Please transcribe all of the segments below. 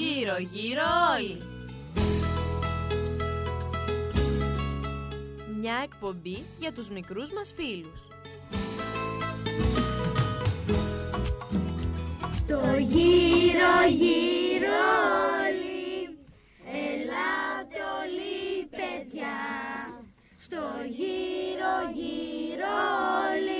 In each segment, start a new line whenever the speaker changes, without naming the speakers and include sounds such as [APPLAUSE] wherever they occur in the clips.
γύρω γύρω όλοι. Μια εκπομπή για τους μικρούς μας φίλους.
Το γύρω γύρω όλοι, ελάτε όλοι παιδιά, στο γύρω γύρω όλοι,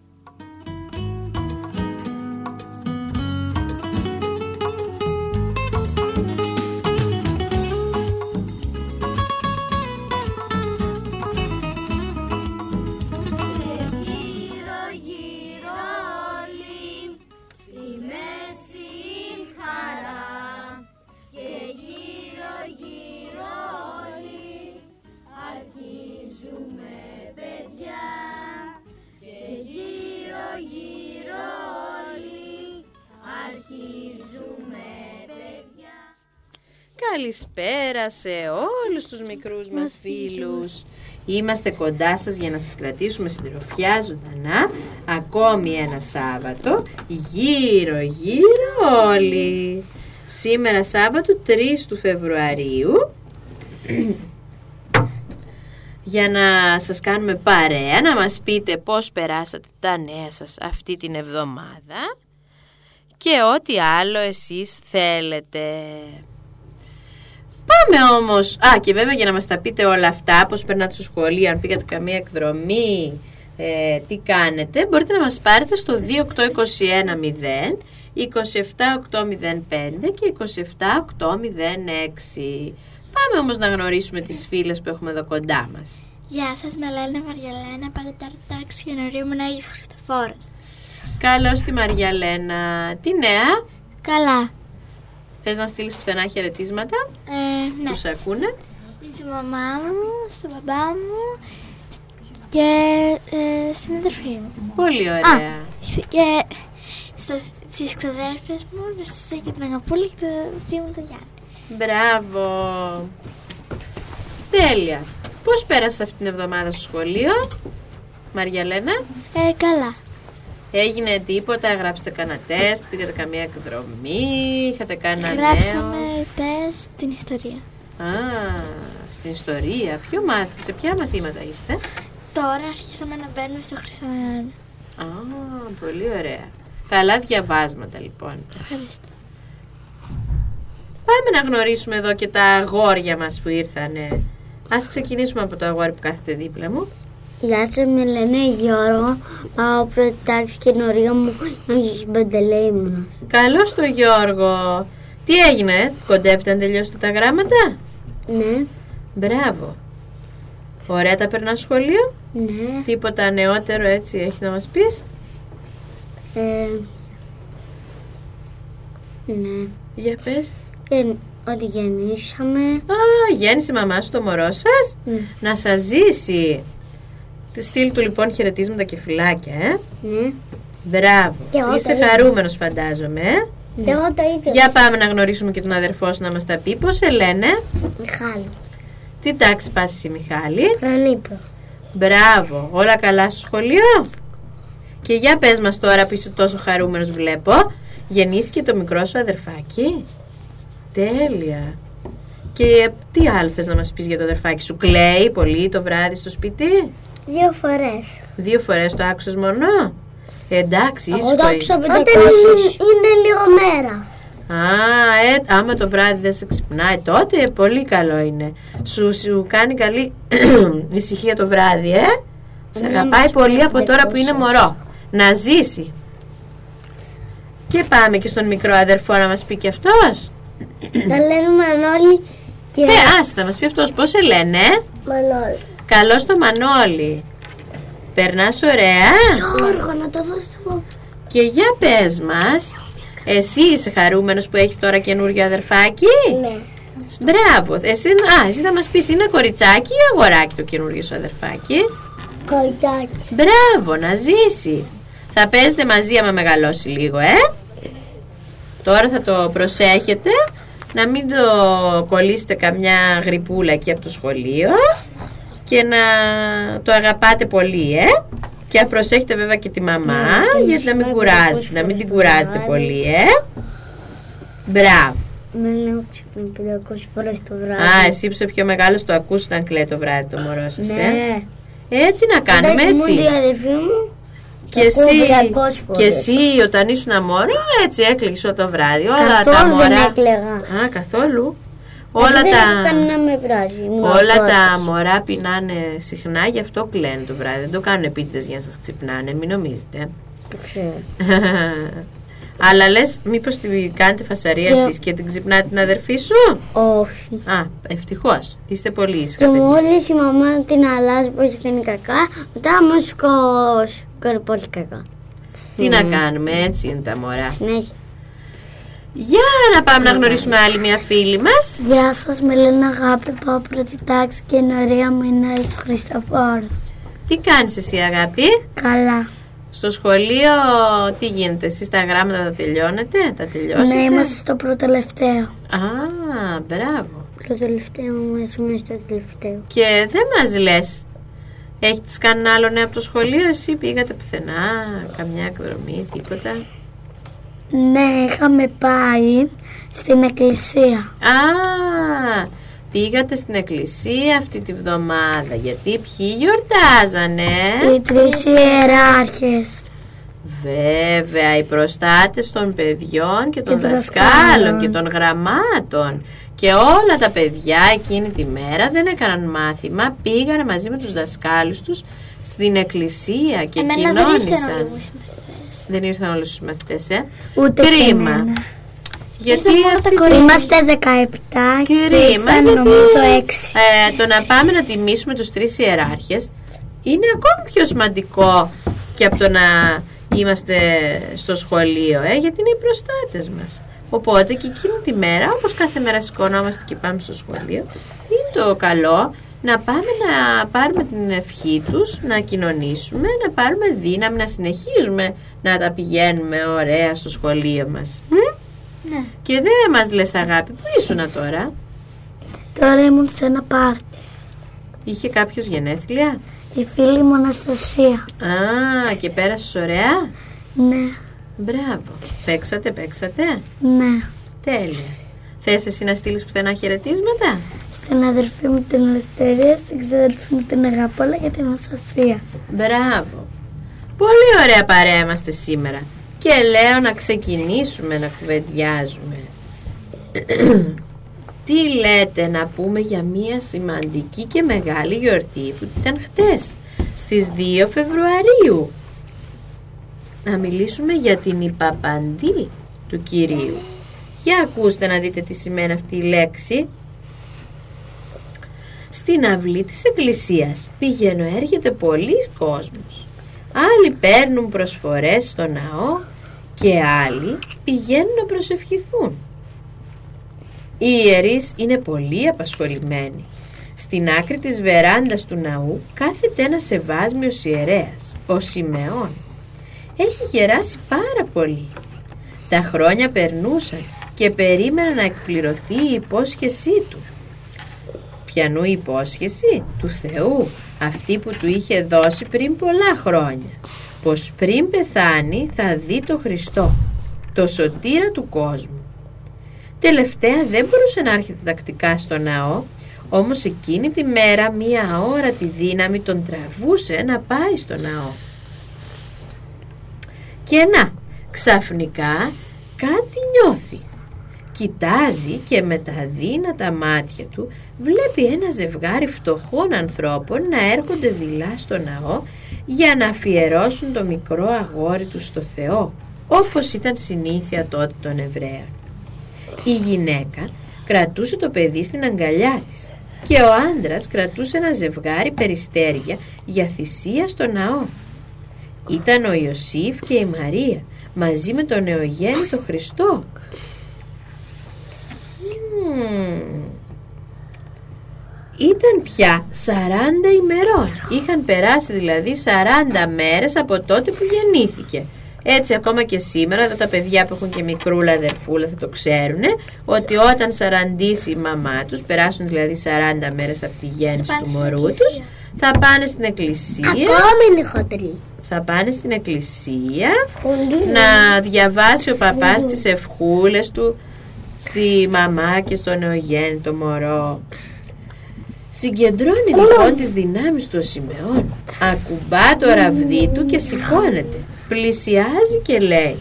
Καλησπέρα σε όλους τους μικρούς μας φίλους. Είμαστε κοντά σας για να σας κρατήσουμε συντροφιά ζωντανά ακόμη ένα Σάββατο γύρω γύρω όλοι. Σήμερα Σάββατο 3 του Φεβρουαρίου για να σας κάνουμε παρέα, να μας πείτε πώς περάσατε τα νέα σας αυτή την εβδομάδα και ό,τι άλλο εσείς θέλετε. Πάμε όμως, α και βέβαια για να μας τα πείτε όλα αυτά, πώς περνάτε στο σχολείο, αν πήγατε καμία εκδρομή, ε, τι κάνετε, μπορείτε να μας πάρετε στο 28210 27805 και 27806. Πάμε όμως να γνωρίσουμε τις φίλες που έχουμε εδώ κοντά μας.
Γεια σας, με λένε Μαριαλένα, πάτε τάξη και ονορίμουν Άγιος Χριστοφόρος.
Καλώς τη Μαριαλένα. Τι νέα,
Καλά.
Θες να στείλεις πουθενά χαιρετίσματα;
Ε, ναι.
που σε ακούνε;
Στη μαμά μου, στον μπαμπά μου και ε, στην αδερφή μου.
Πολύ ωραία.
Α, και στο, στις ξαδέρφες μου, να σας και την Αγαπούλη και το θείο μου το Γιάννη.
Μπράβο. Τέλεια. Πώς πέρασες αυτή την εβδομάδα στο σχολείο, Μαριαλένα.
Ε, καλά.
Έγινε τίποτα, γράψετε κανένα τεστ, πήγατε καμία εκδρομή, είχατε κανένα
Γράψαμε
νέο.
τεστ την ιστορία.
Α, στην ιστορία. Ποιο μάθη, σε ποια μαθήματα είστε;
Τώρα αρχίσαμε να μπαίνουμε στο Χρυσό Αιώνα.
Α, πολύ ωραία. Καλά διαβάσματα λοιπόν.
Ευχαριστώ.
Πάμε να γνωρίσουμε εδώ και τα αγόρια μας που ήρθανε. Ας ξεκινήσουμε από το αγόρι που κάθεται δίπλα μου.
Γεια σας, με λένε Γιώργο. Πάω πρώτη τάξη και νωρία μου Άγιος Παντελεήμονας.
Καλώς το Γιώργο. Τι έγινε, κοντεύετε να τελειώσετε τα γράμματα;
Ναι,
Μπράβο. Ωραία τα περνά σχολείο;
ναι.
Τίποτα νεότερο έτσι έχεις να μας πεις;
Ε, ναι.
Για πες.
Ε, ότι γεννήσαμε.
Α, γέννησε η μαμά σου το μωρό σας.
Ναι.
Να σας ζήσει. Στείλ του λοιπόν χαιρετίσματα και φυλάκια, ε.
Ναι.
Μπράβο.
Και εγώ
Είσαι
το ίδιο.
χαρούμενος φαντάζομαι, ε.
Και εγώ το ίδιο.
Για πάμε να γνωρίσουμε και τον αδερφό σου να μας τα πει. Πώς σε λένε;
Μιχάλη.
Τι τάξη πας εσύ Μιχάλη;
Χρονίπρο.
Μπράβο. Όλα καλά στο σχολείο; Και για πες μας τώρα που είσαι τόσο χαρούμενος βλέπω. Γεννήθηκε το μικρό σου αδερφάκι; Τέλεια. Και τι άλλο θες να μας πεις για το αδερφάκι σου; Κλαίει πολύ το βράδυ στο σπίτι;
Δύο φορές.
Δύο φορές το άκουσες μόνο; Ε, εντάξει, ήσυχο
Όταν
είναι.
είναι, είναι λίγο μέρα.
Α, ε, άμα το βράδυ δεν σε ξυπνάει τότε, πολύ καλό είναι. Σου, σου κάνει καλή [CLEARS THROAT] ησυχία το βράδυ, ε. Σε
Ναι,
αγαπάει
μας
πολύ
πεις
από τώρα που είναι μωρό. Να ζήσει. Και πάμε και στον μικρό αδερφό να μας πει και αυτός.
Τα λένε Μανώλη και
Ε, άστα, μας πει αυτός πώς σε λένε; ε;
Μανώλη.
Καλώς το Μανώλη. Περνάς ωραία.
Γιώργο, να το δώσω στο
Και για πες μας, Εσύ είσαι χαρούμενος που έχεις τώρα καινούριο αδερφάκι;
Ναι.
Μπράβο. Εσύ, α, εσύ θα μας πεις είναι κοριτσάκι ή αγοράκι το καινούριο σου αδερφάκι;
Κοριτσάκι.
Μπράβο, να ζήσει. Θα παίζετε μαζί άμα μεγαλώσει λίγο, ε; Τώρα θα το προσέχετε να μην το κολλήσετε καμιά γρυπούλα εκεί από το σχολείο και να το αγαπάτε πολύ, ε. Και να προσέχετε βέβαια και τη μαμά,
Ναι,
γιατί να μην
την
κουράζετε,
ξυπνάει
να μην
500
την
φορές το
κουράζετε
βράδυ.
πολύ, ε. Μπράβο.
Με λέω ξυπνάει 500 φορές το βράδυ.
Α, εσύ που είσαι πιο μεγάλο το ακούς όταν κλαίει το βράδυ το μωρό σας, ε.
Ναι.
Ε, τι να κάνουμε
Όταν
έτσι.
ήμουν η αδερφή μου,
Και
το ακούω
εσύ,
500
και
φορές.
εσύ όταν ήσουν μωρό έτσι έκλειγες όλο το βράδυ. Όλα τα
καθόλου δεν
μωρά.
έκλαιγα.
Α, καθόλου. Όλα
Δεν είχα
τα,
κανένα με βράζει. ήμουν
όλα
ο
τα
πρώτος.
μωρά πεινάνε συχνά, γι' αυτό κλαίνουν το βράδυ. Δεν το κάνουν επίτηδες για να σας ξυπνάνε, μην νομίζετε.
Το ξέρω. [LAUGHS]
Αλλά λες, μήπως την κάνετε φασαρία
Και-
εσείς και την ξυπνάτε την αδερφή σου;
Όχι.
Α, ευτυχώς. Είστε πολύ
Και
ήσυχα παιδιά.
μόλις η μαμά την αλλάζει πως δεν είναι κακά, μετά αμέσως κος- κάνει πολύ κακά.
Τι να κάνουμε, έτσι είναι τα μωρά.
Συνέχεια.
Για να πάμε να γνωρίσουμε άλλη μια φίλη μας.
Γεια σας, με λένε Αγάπη, πάω πρώτη τάξη και η νωρία μου είναι Άις Χριστοφόρος.
Τι κάνεις εσύ αγάπη;
Καλά.
Στο σχολείο τι γίνεται, εσείς τα γράμματα τα τελειώνετε, τα τελειώσετε;
Ναι, είμαστε στο προτελευταίο.
Α, μπράβο.
Το τελευταίο μου μέσα μέσα στο τελευταίο.
Και δεν μας λες, έχεις κανένα άλλο νέο από το σχολείο, εσύ πήγατε πουθενά, καμιά εκδρομή, τίποτα;
Ναι, είχαμε πάει στην εκκλησία.
Α, πήγατε στην εκκλησία αυτή τη βδομάδα, γιατί ποιοι γιορτάζανε;
Οι τρεις ιεράρχες.
Βέβαια, οι προστάτες των παιδιών και των
των
δασκάλων
δασκάλων.
και των γραμμάτων. Και όλα τα παιδιά εκείνη τη μέρα δεν έκαναν μάθημα, πήγαν μαζί με τους δασκάλους τους στην εκκλησία και κοινώνησαν. Δεν ήρθαν όλους τους μαθητές, ε.
Ούτε και
Κρίμα.
εμένα.
Γιατί αυτή
Είμαστε 17 και
Κρίμα,
ήρθαν
γιατί
νομίζω 6.
ε, το να πάμε να τιμήσουμε τους τρεις ιεράρχες είναι ακόμη πιο σημαντικό και από το να είμαστε στο σχολείο, ε, γιατί είναι οι προστάτες μας. Οπότε και εκείνη τη μέρα, όπως κάθε μέρα σηκωνόμαστε και πάμε στο σχολείο, είναι το καλό να πάμε να πάρουμε την ευχή τους, να κοινωνήσουμε, να πάρουμε δύναμη, να συνεχίζουμε να τα πηγαίνουμε ωραία στο σχολείο μας. Μμ;
Ναι.
Και δεν μας λες αγάπη, πού ήσουνα τώρα,
Τώρα ήμουν σε ένα πάρτι.
είχε κάποιος γενέθλια;
Η φίλη μου Αναστασία.
Α, και πέρασες ωραία;
Ναι,
Μπράβο. Παίξατε, παίξατε;
ναι.
Τέλεια. Θες εσύ να στείλεις πουθενά χαιρετίσματα;
Στην αδερφή μου την Ελευθερία, στην ξαδερφή μου την Αγαπόλα και την Αναστασία.
Μπράβο. Πολύ ωραία παρέα είμαστε σήμερα. Και λέω να ξεκινήσουμε να κουβεντιάζουμε. [CLEARS THROAT] Τι λέτε να πούμε για μία σημαντική και μεγάλη γιορτή που ήταν χτες, στις 2 Φεβρουαρίου; Να μιλήσουμε για την υπαπαντή του Κυρίου. Για ακούστε να δείτε τι σημαίνει αυτή η λέξη. Στην αυλή της εκκλησίας πηγαίνω έρχεται πολλοί κόσμος. Άλλοι παίρνουν προσφορές στο ναό και άλλοι πηγαίνουν να προσευχηθούν. Οι ιερείς είναι πολύ απασχολημένοι. Στην άκρη της βεράντας του ναού κάθεται ένας ευάσμιος ιερέας, ο Σιμεών. Έχει γεράσει πάρα πολύ. Τα χρόνια περνούσαν και περίμενε να εκπληρωθεί η υπόσχεσή του. Πιανού η υπόσχεση; Του Θεού, αυτή που του είχε δώσει πριν πολλά χρόνια, πως πριν πεθάνει θα δει το Χριστό, το σωτήρα του κόσμου. Τελευταία δεν μπορούσε να έρχεται τακτικά στο ναό, όμως εκείνη τη μέρα μία αόρατη δύναμη τον τραβούσε να πάει στο ναό. Και να, ξαφνικά κάτι νιώθει. Κοιτάζει και με τα δύνατα μάτια του βλέπει ένα ζευγάρι φτωχών ανθρώπων να έρχονται δειλά στο ναό για να αφιερώσουν το μικρό αγόρι τους στο Θεό, όπως ήταν συνήθεια τότε των Εβραίων. Η γυναίκα κρατούσε το παιδί στην αγκαλιά της και ο άντρας κρατούσε ένα ζευγάρι περιστέρια για θυσία στο ναό. Ήταν ο Ιωσήφ και η Μαρία μαζί με τον νεογέννητο Χριστό. Μμμ. Ήταν πια 40 ημερών. Είχαν περάσει δηλαδή 40 μέρες από τότε που γεννήθηκε. Έτσι ακόμα και σήμερα εδώ τα παιδιά που έχουν και μικρούλα αδερφούλα θα το ξέρουν ότι όταν σαραντήσει η μαμά τους, περάσουν δηλαδή 40 μέρες από τη γέννηση του μωρού τους, θα πάνε στην εκκλησία,
Ακόμη είναι χοντρή.
θα πάνε στην εκκλησία να διαβάσει ο παπάς τις ευχούλες του στη μαμά και στο νεογέννητο μωρό. Συγκεντρώνει λοιπόν τις δυνάμεις του ο Σιμεών. Ακουμπά το ραβδί του και σηκώνεται. Πλησιάζει και λέει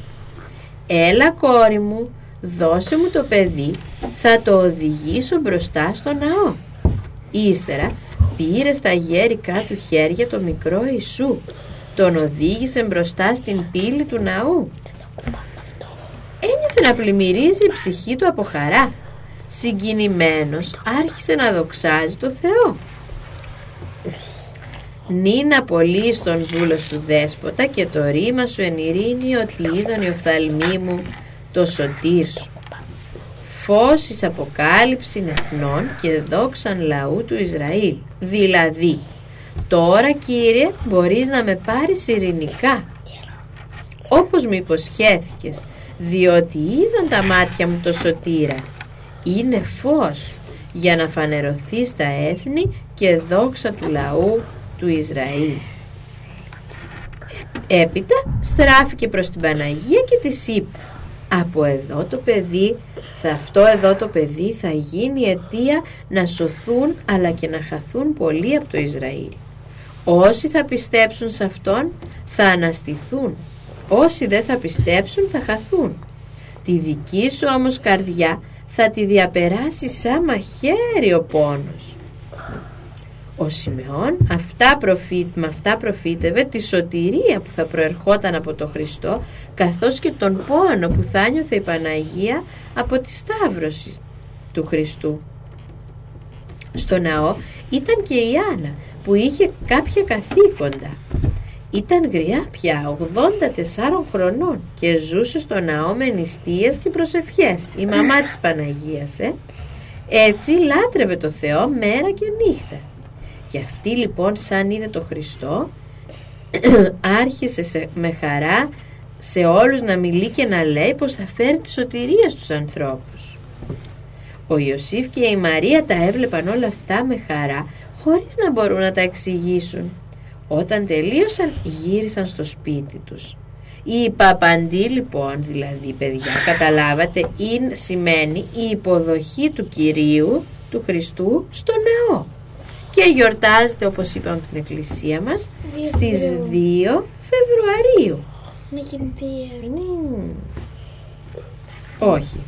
«Έλα κόρη μου, δώσε μου το παιδί, θα το οδηγήσω μπροστά στο ναό». Ύστερα πήρε στα γέρικα του χέρια το μικρό Ιησού. Τον οδήγησε μπροστά στην πύλη του ναού. Ένιωθε να πλημμυρίζει η ψυχή του από χαρά. Συγκινημένος άρχισε να δοξάζει το Θεό. Νίνα πολύ στον βούλο σου δέσποτα και το ρήμα σου εν ειρήνη ότι είδον η οφθαλμή μου το σωτήρ σου. Φως εις αποκάλυψην εθνών και δόξαν λαού του Ισραήλ. Δηλαδή, τώρα Κύριε μπορείς να με πάρεις ειρηνικά όπως μου υποσχέθηκες διότι είδαν τα μάτια μου το σωτήρα είναι φως για να φανερωθεί στα έθνη και δόξα του λαού του Ισραήλ. Έπειτα στράφηκε προς την Παναγία και της είπε από εδώ το παιδί, θα αυτό εδώ το παιδί θα γίνει αιτία να σωθούν αλλά και να χαθούν πολλοί από το Ισραήλ. Όσοι θα πιστέψουν σε αυτόν θα αναστηθούν. Όσοι δεν θα πιστέψουν θα χαθούν. Τη δική σου όμως καρδιά θα τη διαπεράσει σαν μαχαίρι ο πόνος. Ο Σιμεών αυτά προφή, με αυτά προφήτευε τη σωτηρία που θα προερχόταν από το Χριστό καθώς και τον πόνο που θα νιώθε η Παναγία από τη Σταύρωση του Χριστού. Στο ναό ήταν και η Άννα που είχε κάποια καθήκοντα. Ήταν γριά πια 84 χρονών και ζούσε στο ναό με νηστείες και προσευχές. Η μαμά της Παναγίας, ε. Έτσι λάτρευε το Θεό μέρα και νύχτα. Και αυτή λοιπόν σαν είδε το Χριστό [CLEARS THROAT] άρχισε σε- με χαρά σε όλους να μιλεί και να λέει πως θα φέρει τη σωτηρία στους ανθρώπους. Ο Ιωσήφ και η Μαρία τα έβλεπαν όλα αυτά με χαρά χωρίς να μπορούν να τα εξηγήσουν. Όταν τελείωσαν γύρισαν στο σπίτι τους. Η παπαντή λοιπόν δηλαδή παιδιά [LAUGHS] καταλάβατε είναι, σημαίνει η υποδοχή του Κυρίου του Χριστού στο ναό και γιορτάζεται όπως είπαμε από την εκκλησία μας στις 2 Φεβρουαρίου.
Με κινητή εορτή.
Μμμ. Όχι.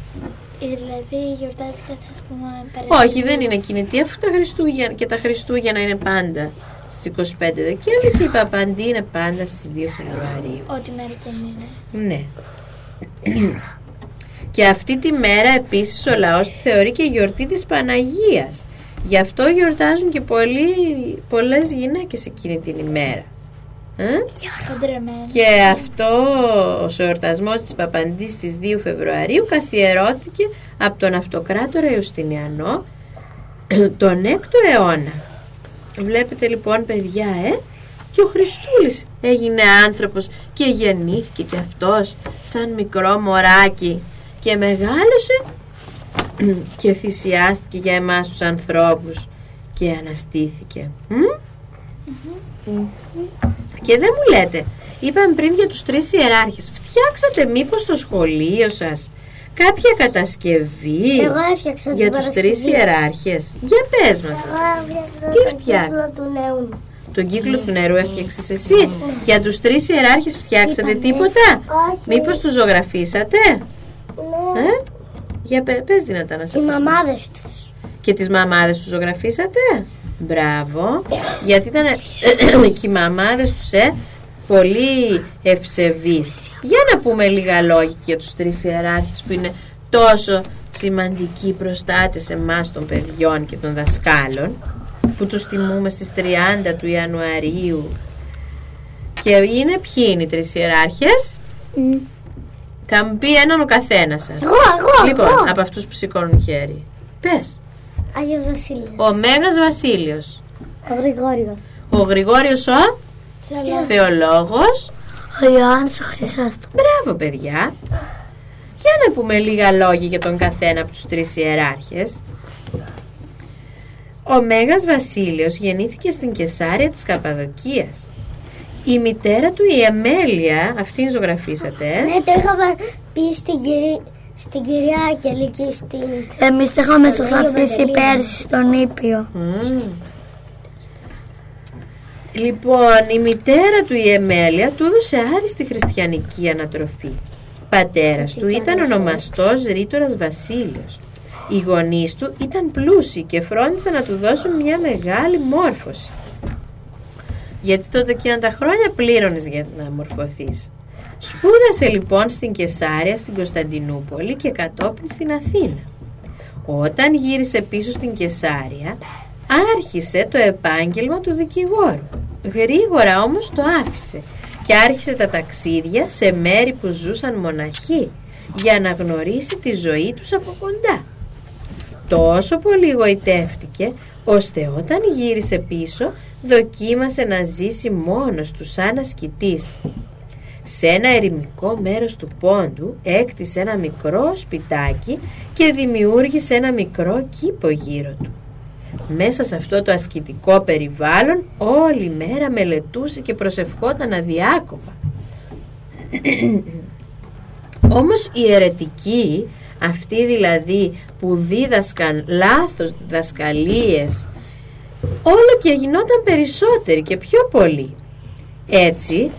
Δηλαδή γιορτάζει κάθε ας πούμε Παρασκευή.
Όχι, δεν είναι κινητή, αφού τα Χριστούγεννα και τα Χριστούγεννα είναι πάντα στις 25 Δεκέμβρη και η Παπαντή είναι πάντα στις 2 Φεβρουαρίου.
Ό,τι μέρα και αν είναι.
Ναι. [CLEARS THROAT] και αυτή τη μέρα επίσης ο λαός τη θεωρεί και γιορτή της Παναγίας. Γι' αυτό γιορτάζουν και πολλοί, πολλές γυναίκες εκείνη την ημέρα. Ε;
Παντρεμένη.
Και αυτό ο εορτασμός της Παπαντής στις 2 Φεβρουαρίου καθιερώθηκε από τον αυτοκράτορα Ιουστινιανό [CLEARS THROAT] τον 6ο αιώνα. Βλέπετε λοιπόν παιδιά ε, και ο Χριστούλης έγινε άνθρωπος και γεννήθηκε και αυτός σαν μικρό μωράκι και μεγάλωσε [CLEARS THROAT] και θυσιάστηκε για εμάς τους ανθρώπους και αναστήθηκε. Μμ; Μμμ. Και δεν μου λέτε, είπαμε πριν για τους τρεις ιεράρχες, φτιάξατε μήπως στο σχολείο σας κάποια κατασκευή
Εγώ έφτιαξα
για
την
τους τρεις
Παρασκευή.
ιεράρχες. Για πες μας,
Εγώ έφτιαξα
Τι
τον
φτιάχνει;
κύκλο του νέου.
τον κύκλο του νερού έφτιαξες εσύ. Για τους τρεις ιεράρχες φτιάξατε τίποτα;
Όχι.
Μήπως τους ζωγραφίσατε;
Ναι.
Ε; Για πε, πες δυνατά να σε
Οι
ακούσουμε.
μαμάδες τους.
Και τις μαμάδες τους ζωγραφίσατε; Μπράβο. Γιατί ήταν και [COUGHS] [COUGHS] οι μαμάδες τους ε, πολύ ευσεβείς. Για να πούμε λίγα λόγια για τους τρεις ιεράρχες που είναι τόσο σημαντικοί προστάτες εμάς των παιδιών και των δασκάλων που τους τιμούμε στις 30 του Ιανουαρίου και είναι ποιοι είναι οι τρεις ιεράρχες; Θα μου πει έναν ο καθένας σας.
Εγώ, εγώ,
Λοιπόν,
εγώ.
από αυτούς που σηκώνουν χέρι. Πες.
Άγιος Βασίλης.
Ο Μέγας Βασίλειος.
Ο Γρηγόριος.
Ο Γρηγόριος ο; Θεολόγος.
Ο Ιωάννης ο Χρυσάστος.
Μπράβο παιδιά. Για να πούμε λίγα λόγια για τον καθένα από τους τρεις ιεράρχες. Ο Μέγας Βασίλειος γεννήθηκε στην Κεσάρια της Καπαδοκίας. Η μητέρα του η Αμέλεια, αυτήν ζωγραφίσατε, ε;
Ναι, το είχαμε πει στην, κυρί... στην κυρία Άγγελη και στην... Εμείς το είχαμε ζωγραφίσει πέρσι στον Ήπιο.
Μμμ. Λοιπόν, η μητέρα του η Εμέλεια του έδωσε άριστη χριστιανική ανατροφή. Πατέρας του ήταν ονομαστός Ρήτορας Βασίλειος. Οι γονείς του ήταν πλούσιοι και φρόντισαν να του δώσουν μια μεγάλη μόρφωση. Γιατί τότε εκείνα τα χρόνια πλήρωνες για να μορφωθείς. Σπούδασε λοιπόν στην Κεσάρια, στην Κωνσταντινούπολη και κατόπιν στην Αθήνα. Όταν γύρισε πίσω στην Κεσάρια, άρχισε το επάγγελμα του δικηγόρου. Γρήγορα όμως το άφησε και άρχισε τα ταξίδια σε μέρη που ζούσαν μοναχοί για να γνωρίσει τη ζωή τους από κοντά. Τόσο πολύ γοητεύτηκε ώστε όταν γύρισε πίσω δοκίμασε να ζήσει μόνος του σαν ασκητής. Σε ένα ερημικό μέρος του πόντου έκτισε ένα μικρό σπιτάκι και δημιούργησε ένα μικρό κήπο γύρω του. Μέσα σε αυτό το ασκητικό περιβάλλον όλη μέρα μελετούσε και προσευχόταν αδιάκοπα. [CLEARS THROAT] Όμως οι αιρετικοί, αυτοί δηλαδή που δίδασκαν λάθος διδασκαλίες, όλο και γινόταν περισσότεροι και πιο πολλοί. Έτσι,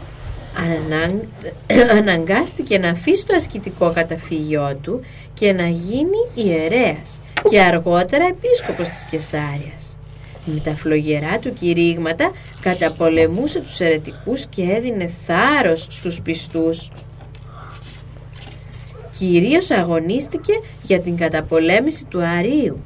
αναν- [CLEARS THROAT] αναγκάστηκε να αφήσει το ασκητικό καταφύγιό του και να γίνει ιερέας και αργότερα επίσκοπος της Κεσάριας. Με τα φλογερά του κηρύγματα καταπολεμούσε τους αιρετικούς και έδινε θάρρος στους πιστούς. Κυρίως αγωνίστηκε για την καταπολέμηση του Αρίου.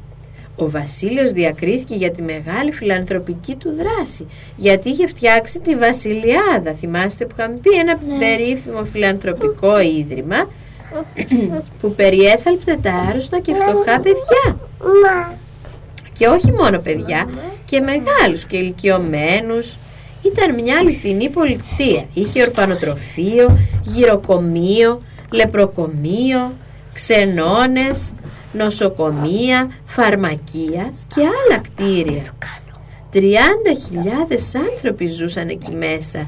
Ο Βασίλειος διακρίθηκε για τη μεγάλη φιλανθρωπική του δράση, γιατί είχε φτιάξει τη Βασιλιάδα. Θυμάστε που είχαμε πει ένα περίφημο φιλανθρωπικό ίδρυμα που περιέθαλπτε τα άρρωστα και φτωχά παιδιά. Και όχι μόνο παιδιά, και μεγάλους και ηλικιωμένους. Ήταν μια αληθινή πολιτεία. Είχε ορφανοτροφείο, γυροκομείο, λεπροκομείο, ξενώνες, νοσοκομεία, φαρμακεία και άλλα κτίρια. 30.000 άνθρωποι ζούσαν εκεί μέσα.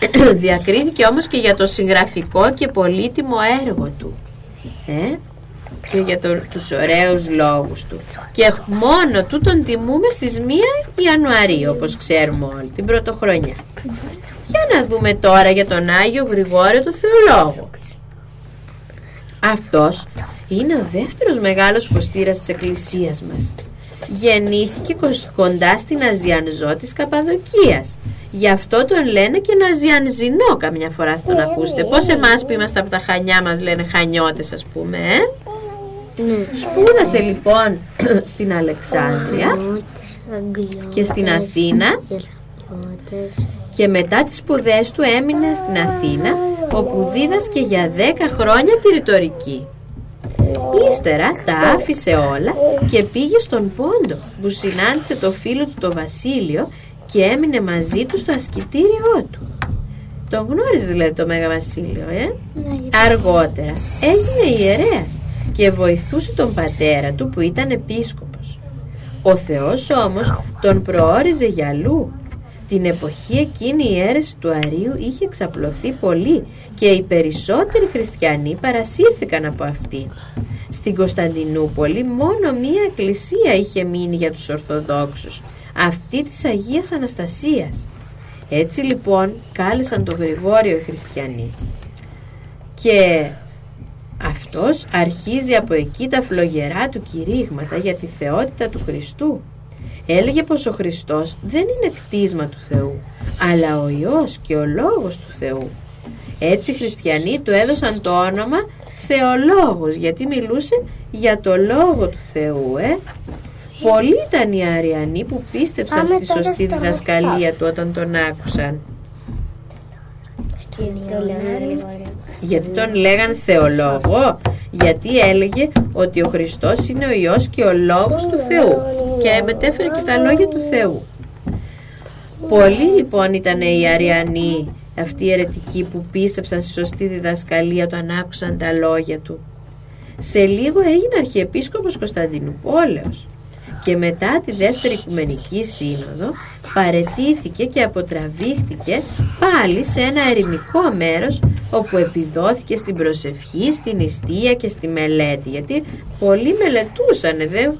[COUGHS] Διακρίθηκε όμως και για το συγγραφικό και πολύτιμο έργο του. Ε; Και για το, τους ωραίους λόγους του. Και μόνο του τον τιμούμε στις 1 Ιανουαρίου, όπως ξέρουμε όλοι, την πρωτοχρονιά. Για να δούμε τώρα για τον Άγιο Γρηγόριο του Θεολόγου. Αυτός είναι ο δεύτερος μεγάλος φωστήρας της εκκλησίας μας. Γεννήθηκε κος- κοντά στην Αζιανζό της Καπαδοκίας. Γι' αυτό τον λένε και Ναζιανζινό καμιά φορά θα τον ακούσετε. Πώς εμάς που είμαστε από τα Χανιά μας λένε Χανιώτες ας πούμε, ε; Σπούδασε λοιπόν [CLEARS THROAT] στην Αλεξάνδρεια και στην Αθήνα και μετά τις σπουδές του έμεινε στην Αθήνα όπου δίδασκε για 10 χρόνια τη ρητορική. Ύστερα τα άφησε όλα και πήγε στον Πόντο που συνάντησε το φίλο του το Βασίλειο και έμεινε μαζί του στο ασκητήριό του. Τον γνώριζε δηλαδή το Μέγα Βασίλειο, ε; Αργότερα έγινε ιερέας και βοηθούσε τον πατέρα του που ήταν επίσκοπος. Ο Θεός όμως τον προόριζε για αλλού. Την εποχή εκείνη η αίρεση του Αρίου είχε εξαπλωθεί πολύ και οι περισσότεροι χριστιανοί παρασύρθηκαν από αυτήν. Στην Κωνσταντινούπολη μόνο μία εκκλησία είχε μείνει για τους Ορθοδόξους, αυτή της Αγίας Αναστασίας. Έτσι λοιπόν κάλεσαν τον Γρηγόριο οι χριστιανοί. Και αυτός αρχίζει από εκεί τα φλογερά του κηρύγματα για τη θεότητα του Χριστού. Έλεγε πως ο Χριστός δεν είναι κτίσμα του Θεού, αλλά ο Υιός και ο Λόγος του Θεού. Έτσι οι χριστιανοί του έδωσαν το όνομα Θεολόγος, γιατί μιλούσε για το Λόγο του Θεού, ε. Πολλοί ήταν οι Αριανοί που πίστεψαν
Πάμε
στη
τώρα
σωστή
στο
διδασκαλία του όταν τον άκουσαν.
Το λέω, Γρηγόρη.
Γιατί τον λέγαν θεολόγο, γιατί έλεγε ότι ο Χριστός είναι ο Υιός και ο Λόγος του Θεού και μετέφερε και τα λόγια του Θεού. Πολλοί λοιπόν ήταν οι Αριανοί, αυτοί οι αιρετικοί που πίστεψαν στη σωστή διδασκαλία όταν άκουσαν τα λόγια του. Σε λίγο έγινε Αρχιεπίσκοπος Κωνσταντινούπολεως και μετά τη δεύτερη Οικουμενική Σύνοδο παρετήθηκε και αποτραβήχτηκε πάλι σε ένα ερημικό μέρος όπου επιδόθηκε στην προσευχή, στην νηστεία και στη μελέτη γιατί πολλοί μελετούσαν, δεν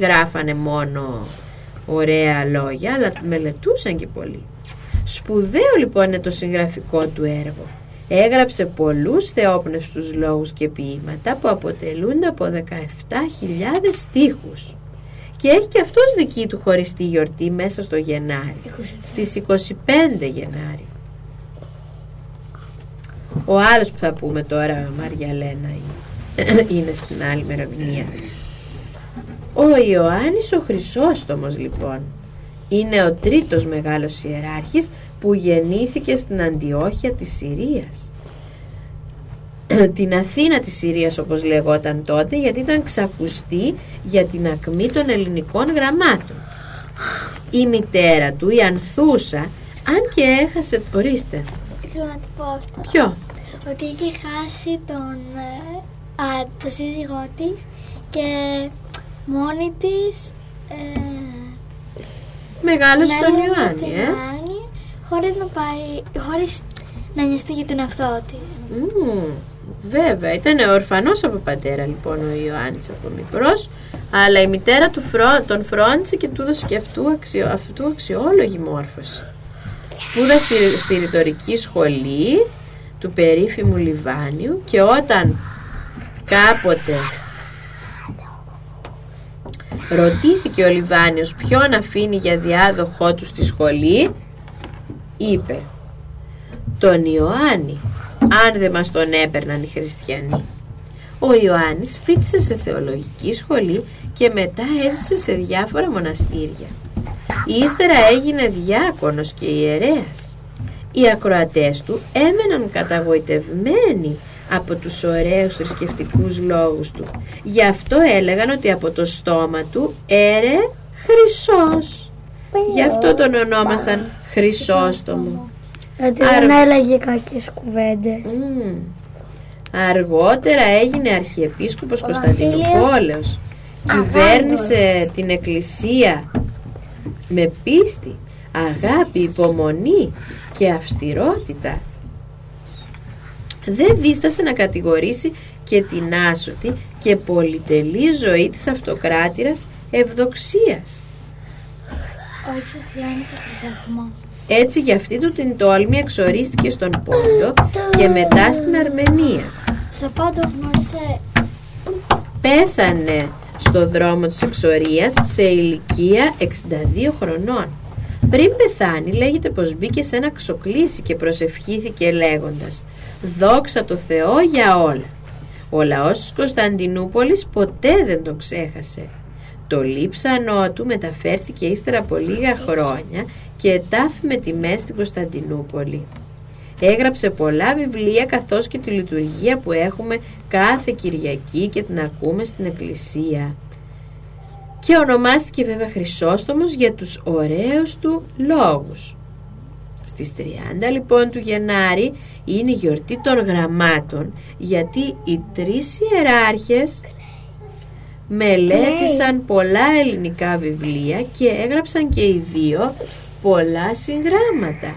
γράφανε μόνο ωραία λόγια αλλά μελετούσαν και πολύ. Σπουδαίο λοιπόν είναι το συγγραφικό του έργο. Έγραψε πολλούς θεόπνευστους λόγους και ποίηματα που αποτελούνται από 17.000 στίχους και έχει και αυτός δική του χωριστή γιορτή μέσα στο Γενάρη.
27.
στις 25 Γενάρη. Ο άλλος που θα πούμε τώρα Μαρία Λένα [CLEARS THROAT] είναι στην άλλη ημερομηνία ο Ιωάννης ο Χρυσόστομος λοιπόν είναι ο τρίτος μεγάλος ιεράρχης που γεννήθηκε στην Αντιόχεια της Συρίας [CLEARS THROAT] την Αθήνα της Συρίας όπως λεγόταν τότε γιατί ήταν ξακουστή για την ακμή των ελληνικών γραμμάτων. Η μητέρα του, η Ανθούσα, αν και έχασε... Ορίστε.
Ήθελα να του πω αυτό.
Ποιο;
Ότι είχε χάσει τον, ε, α, το σύζυγό της και μόνη της ε,
Μεγάλος τον
μέλλον
Ιωάννη,
τον
ε.
Ιωάννη, χωρίς να πάει, χωρίς να νοιαστεί για τον εαυτό της.
Μμμ, βέβαια, ήταν ορφανός από πατέρα λοιπόν ο Ιωάννης από μικρός αλλά η μητέρα του φρό, τον φρόντισε και του έδωσε και αυτού, αξιο, αυτού αξιόλογη μόρφωση. Σπούδασε στη, στη ρητορική σχολή του περίφημου Λιβάνιου και όταν κάποτε ρωτήθηκε ο Λιβάνιος ποιον αφήνει για διάδοχό του στη σχολή είπε τον Ιωάννη αν δεν μας τον έπαιρναν οι χριστιανοί ο Ιωάννης φίτησε σε θεολογική σχολή και μετά έζησε σε διάφορα μοναστήρια ύστερα έγινε διάκονος και ιερέας οι ακροατές του έμεναν καταγοητευμένοι από τους ωραίους θρησκευτικούς λόγους του. Γι' αυτό έλεγαν ότι από το στόμα του έρε χρυσός. Γι' αυτό τον ονόμασαν Χρυσόστομο.
Γιατί
Άρα-
δεν έλεγε κακές κουβέντες.
Μμμ. Αργότερα έγινε αρχιεπίσκοπος
Ο
Κωνσταντινούπολεως. Κυβέρνησε την εκκλησία με πίστη, αγάπη, υπομονή και αυστηρότητα. Δεν δίστασε να κατηγορήσει και την άσωτη και πολυτελή ζωή της αυτοκράτηρας ευδοξίας.
Ο Χριστιανός ο Χρυσόστομος.
Έτσι για αυτή του την τόλμη εξορίστηκε στον Πόντο και μετά στην Αρμενία.
Στο πάντο γνώρισε
Πέθανε στο δρόμο της εξορίας σε ηλικία 62 χρονών. Πριν πεθάνει λέγεται πως μπήκε σε ένα ξοκλήσι και προσευχήθηκε λέγοντας «Δόξα το Θεό για όλα». Ο λαός της Κωνσταντινούπολης ποτέ δεν τον ξέχασε. Το λείψανό του μεταφέρθηκε ύστερα από λίγα χρόνια και ετάφη με τιμές στην Κωνσταντινούπολη. Έγραψε πολλά βιβλία καθώς και τη λειτουργία που έχουμε κάθε Κυριακή και την ακούμε στην Εκκλησία. Και ονομάστηκε βέβαια Χρυσόστομος για τους ωραίους του λόγους. Στις 30 λοιπόν του Γενάρη είναι η γιορτή των γραμμάτων γιατί οι τρεις ιεράρχες μελέτησαν πολλά ελληνικά βιβλία και έγραψαν και οι δύο πολλά συγγράμματα.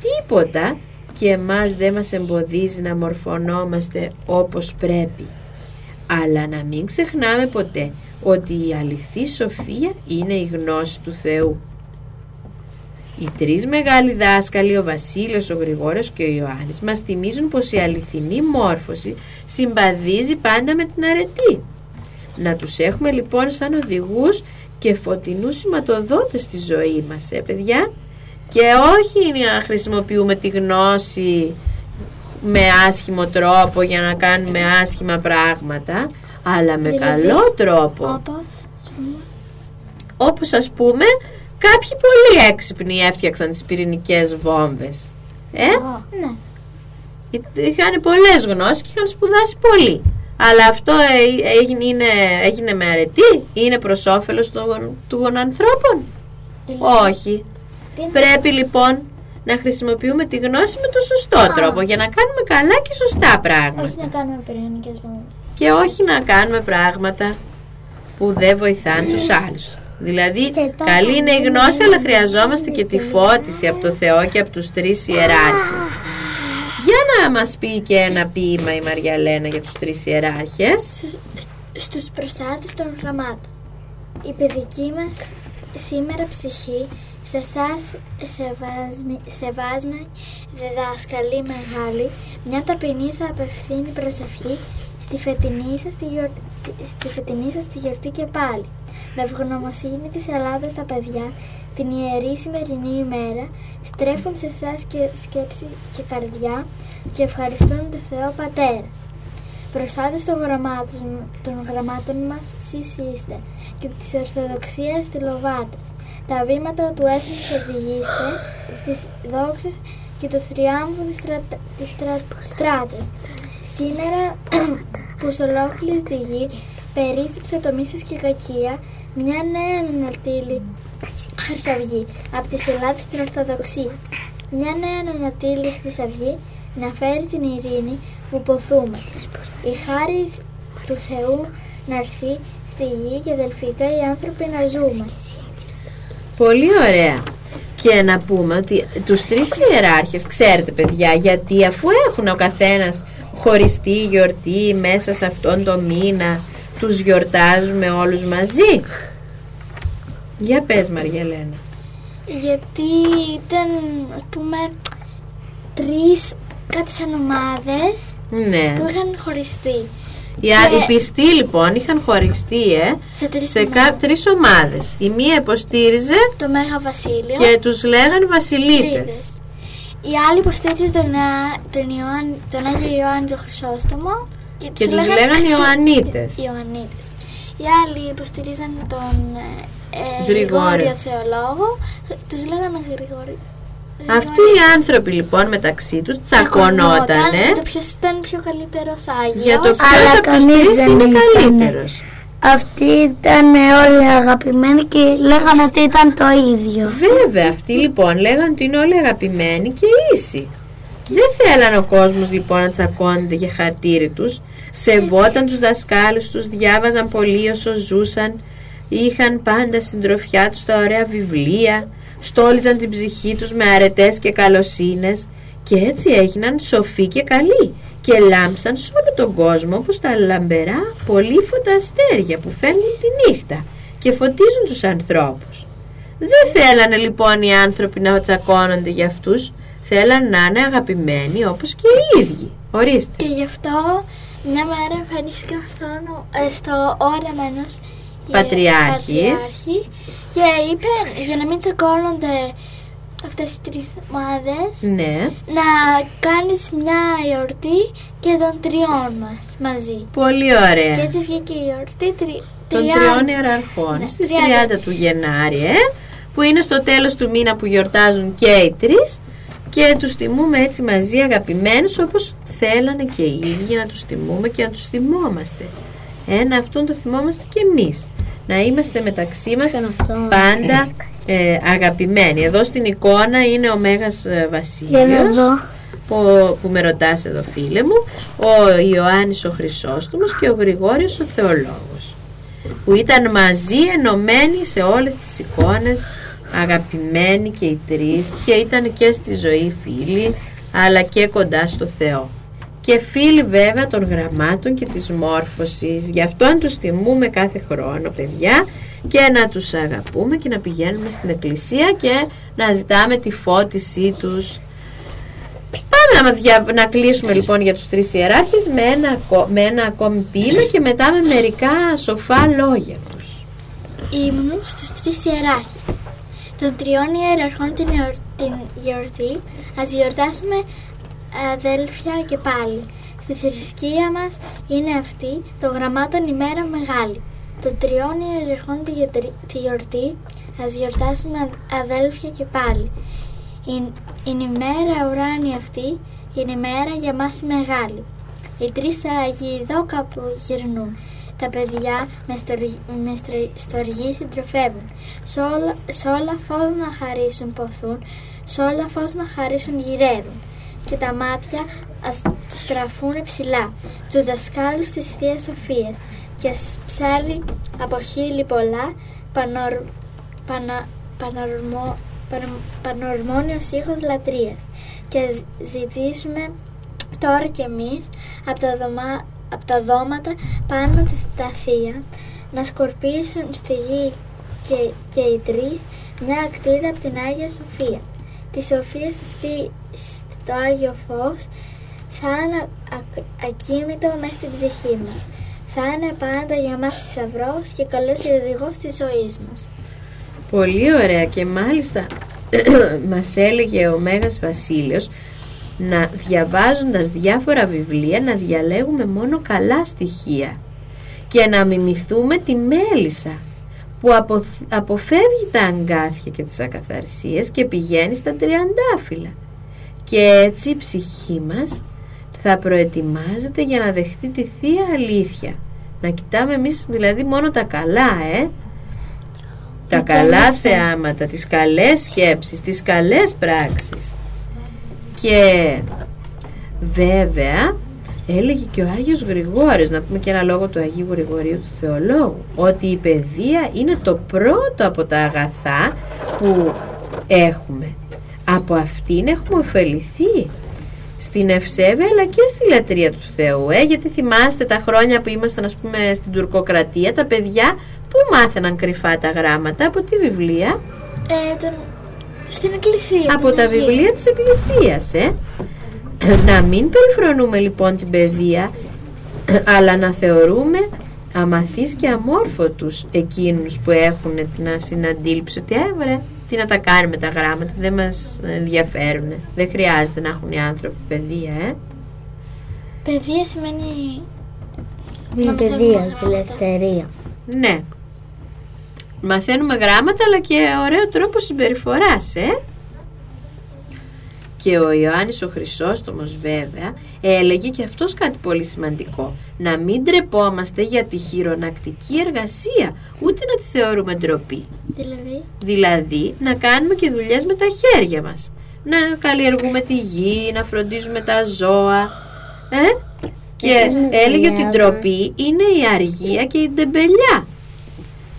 Τίποτα και εμάς δεν μας εμποδίζει να μορφωνόμαστε όπως πρέπει. Αλλά να μην ξεχνάμε ποτέ ότι η αληθή σοφία είναι η γνώση του Θεού. Οι τρεις μεγάλοι δάσκαλοι, ο Βασίλειος, ο Γρηγόριος και ο Ιωάννης, μας θυμίζουν πως η αληθινή μόρφωση συμπαδίζει πάντα με την αρετή. Να τους έχουμε λοιπόν σαν οδηγούς και φωτεινούς σηματοδότες στη ζωή μας, ε παιδιά. Και όχι να χρησιμοποιούμε τη γνώση με άσχημο τρόπο για να κάνουμε άσχημα πράγματα, αλλά με
Δηλαδή,
καλό τρόπο.
όπως
Όπως ας πούμε κάποιοι πολύ έξυπνοι έφτιαξαν τις πυρηνικές βόμβες. Ε,
ναι.
Είχαν πολλές γνώσεις και είχαν σπουδάσει πολύ. Αλλά αυτό ε, έγινε, είναι, έγινε με αρετή, είναι προς όφελος των, των ανθρώπων. Όχι. Πρέπει λοιπόν να χρησιμοποιούμε τη γνώση με τον σωστό τρόπο για να κάνουμε καλά και σωστά πράγματα.
Όχι να κάνουμε πυρηνικές βόμβες.
Και όχι να κάνουμε πράγματα που δεν βοηθάνε τους άλλους. Δηλαδή, καλή είναι η γνώση, αλλά χρειαζόμαστε και τη φώτιση από το Θεό και από τους τρεις ιεράρχες. Για να μας πει και ένα ποίημα η Μαριαλένα για τους τρεις ιεράρχες.
Στους, στους προστάτες των γραμμάτων. Η παιδική μας σήμερα ψυχή σε εσάς σεβάσμη διδάσκαλη μεγάλη μια ταπεινή θα απευθύνει προσευχή στη φετινή σας τη γιορτή, στη φετινή σας τη γιορτή και πάλι. Με ευγνωμοσύνη της Ελλάδας τα παιδιά την ιερή σημερινή ημέρα στρέφουν σε εσάς και σκέψη και καρδιά και ευχαριστούν τον Θεό Πατέρα. Προστάτες των γραμμάτων, των γραμμάτων μας σεις είστε και της Ορθοδοξίας λοβάτες. Τα βήματα του έθνους οδηγήστε στις δόξες και το θριάμβου της, στρατα, της στρα, στράτες. Σήμερα [CLEARS THROAT] που σε ολόκληρη τη γη περίσσεψε το μίσος και κακία, μια νέα ανατήλη χρυσαυγή από τις Ελλάδα στην Ορθοδοξία. Μια νέα ανατήλη χρυσαυγή να φέρει την ειρήνη που ποθούμε. Η χάρη του Θεού να έρθει στη γη και αδελφικά οι άνθρωποι να ζούμε.
Πολύ ωραία. Και να πούμε ότι τους τρεις ιεράρχες, ξέρετε παιδιά, γιατί αφού έχουν ο καθένας χωριστή γιορτή μέσα σε αυτόν τον μήνα, τους γιορτάζουμε όλους μαζί. Για πες Μαριαλένα.
Γιατί ήταν, ας πούμε, τρεις κάτι σαν ομάδες
Ναι.
που είχαν χωριστεί.
Οι, α- οι πιστοί λοιπόν είχαν χωριστεί ε,
Σε τρεις
σε
ομάδες.
κα, τρεις ομάδες. Η μία υποστήριζε
Το Μέγα Βασίλειο.
και τους λέγαν βασιλίτες.
Τρίδες. Οι άλλοι υποστήριζαν τον, Α- τον, Ιωάννη, τον Άγιο Ιωάννη τον Χρυσόστομο και,
Και τους λέγαν [LAUGHS] Ιωαννίτες.
Ιωαννίτες. Οι άλλοι υποστηρίζαν τον ε,
Γρηγόριο.
Γρηγόριο Θεολόγο. Τους λέγανε Γρηγόριο.
Αυτοί οι άνθρωποι λοιπόν μεταξύ τους τσακωνότανε
για το ποιος ήταν πιο καλύτερος Άγιος.
για το
Αλλά
ποιος από τους
κανείς
τρεις
δεν
είναι
ήτανε.
καλύτερος.
Αυτοί ήταν όλοι αγαπημένοι και λέγανε ότι ήταν το ίδιο.
Βέβαια, αυτοί λοιπόν λέγανε ότι είναι όλοι αγαπημένοι και ίσοι. Δεν θέλανε ο κόσμος λοιπόν να τσακώνεται για χαρτίρι τους. Σεβόταν τους δασκάλους τους, διάβαζαν πολύ όσο ζούσαν. Είχαν πάντα συντροφιά τους τα ωραία βιβλία. Στόλιζαν την ψυχή τους με αρετές και καλοσύνες. Και έτσι έγιναν σοφοί και καλοί. Και λάμψαν σε όλο τον κόσμο όπως τα λαμπερά πολύφωτα αστέρια που φέρνουν τη νύχτα και φωτίζουν τους ανθρώπους. Δεν θέλανε λοιπόν οι άνθρωποι να τσακώνονται για αυτούς. Θέλαν να είναι αγαπημένοι όπως και οι ίδιοι. Ορίστε.
Και γι' αυτό μια μέρα εμφανίστηκαν στον, ε, στο όραμα ενός ε,
Πατριάρχη.
πατριάρχη και είπε για να μην τσακώνονται αυτές οι τρεις ομάδες
Ναι.
να κάνεις μια εορτή και των τριών μας μαζί.
Πολύ ωραία.
Και έτσι βγήκε η εορτή τρι,
Των
τριάν-
τριών ιεραρχών.
Ναι,
Στις
30.
30 του Γενάρη, ε, που είναι στο τέλος του μήνα που γιορτάζουν και οι τρεις και τους τιμούμε έτσι μαζί αγαπημένους όπως θέλανε και οι ίδιοι να τους τιμούμε και να τους θυμόμαστε. Ένα αυτόν το θυμόμαστε και εμείς. Να είμαστε μεταξύ μας πάντα ε, αγαπημένοι. Εδώ στην εικόνα είναι ο Μέγας ε, Βασίλειος
εδώ.
που, που με ρωτάς εδώ φίλε μου, ο Ιωάννης ο Χρυσόστομος και ο Γρηγόριος ο Θεολόγος που ήταν μαζί ενωμένοι σε όλες τις εικόνες αγαπημένοι και οι τρεις και ήταν και στη ζωή φίλοι αλλά και κοντά στο Θεό και φίλοι βέβαια των γραμμάτων και της μόρφωσης γι' αυτό αν τους τιμούμε κάθε χρόνο παιδιά και να τους αγαπούμε και να πηγαίνουμε στην εκκλησία και να ζητάμε τη φώτισή τους Πάμε να, δια... να κλείσουμε λοιπόν για τους τρεις ιεράρχες με ένα, ακο- με ένα ακόμη ποίημα και μετά με μερικά σοφά λόγια τους.
ύμνου στους τρεις ιεράρχες. Των τριών ιεραρχών την, εορ- την γιορτή ας γιορτάσουμε αδέλφια και πάλι. Στη θρησκεία μας είναι αυτή το γραμμάτων ημέρα μεγάλη. Των τριών ιεραρχών τη, γιορτή- τη γιορτή ας γιορτάσουμε αδέλφια και πάλι. Είναι η μέρα ουράνια αυτή είναι η μέρα για μας η μεγάλη. Οι τρεις Άγιοι εδώ κάπου γυρνούν. Τα παιδιά με, στοργ- με στρο- στοργή συντροφεύουν. Σ' όλα, σ' όλα φως να χαρίσουν ποθούν, σ' όλα φως να χαρίσουν γυρεύουν. Και τα μάτια ας στραφούν ψηλά, του δασκάλου της Θείας Σοφίας. Και ας ψάλει από χείλη πολλά πανορ, πανα, πανορμό, πανο- πανορμόνιος ήχος λατρείας. Και ας ζητήσουμε τώρα κι εμείς από τα, δωμά, απ' τα δώματα πάνω της τα θεία να σκορπίσουν στη γη και, και οι τρεις μια ακτίδα από την Άγια Σοφία. Τη Σοφία αυτή στο Άγιο Φως θα είναι α- ακίνητο μέσα στην ψυχή μας. Θα είναι πάντα για μας θησαυρός και καλός οδηγός της ζωής μας.
Πολύ ωραία και μάλιστα [CLEARS THROAT] μας έλεγε ο Μέγας Βασίλειος να διαβάζοντας διάφορα βιβλία να διαλέγουμε μόνο καλά στοιχεία και να μιμηθούμε τη μέλισσα που απο- αποφεύγει τα αγκάθια και τις ακαθαρσίες και πηγαίνει στα τριαντάφυλλα και έτσι η ψυχή μας θα προετοιμάζεται για να δεχτεί τη Θεία Αλήθεια να κοιτάμε εμείς δηλαδή μόνο τα καλά ε τα καλά θεάματα, τις καλές σκέψεις, τις καλές πράξεις. Και βέβαια έλεγε και ο Άγιος Γρηγόριος, να πούμε και ένα λόγο του Αγίου Γρηγορίου του Θεολόγου, ότι η παιδεία είναι το πρώτο από τα αγαθά που έχουμε. Από αυτήν έχουμε ωφεληθεί στην ευσέβεια αλλά και στη λατρεία του Θεού ε; γιατί θυμάστε τα χρόνια που ήμασταν ας πούμε στην τουρκοκρατία τα παιδιά που μάθαιναν κρυφά τα γράμματα από τη βιβλία;
Ε, τον... Στην εκκλησία.
από
την
τα
Αγία.
βιβλία της Εκκλησίας ε; να μην περιφρονούμε λοιπόν την παιδεία αλλά να θεωρούμε αμαθείς και αμόρφωτους εκείνους που έχουν την, αυτή την αντίληψη ότι έβρε τι να τα κάνουμε τα γράμματα δεν μας ενδιαφέρουν δεν χρειάζεται να έχουν οι άνθρωποι παιδεία ε;
Παιδεία σημαίνει...
Είναι
Να
παιδεία
μαθαίνουμε
και
γράμματα.
ελευθερία.
ναι μαθαίνουμε γράμματα αλλά και ωραίο τρόπο συμπεριφοράς ε; Και ο Ιωάννης ο Χρυσόστομος βέβαια έλεγε και αυτός κάτι πολύ σημαντικό. Να μην τρεπόμαστε για τη χειρονακτική εργασία, ούτε να τη θεωρούμε ντροπή.
Δηλαδή,
Δηλαδή να κάνουμε και δουλειές με τα χέρια μας. Να καλλιεργούμε τη γη, να φροντίζουμε τα ζώα. Ε; Και
είναι
έλεγε ότι η
δουλειά
ντροπή είναι η αργία και η ντεμπελιά.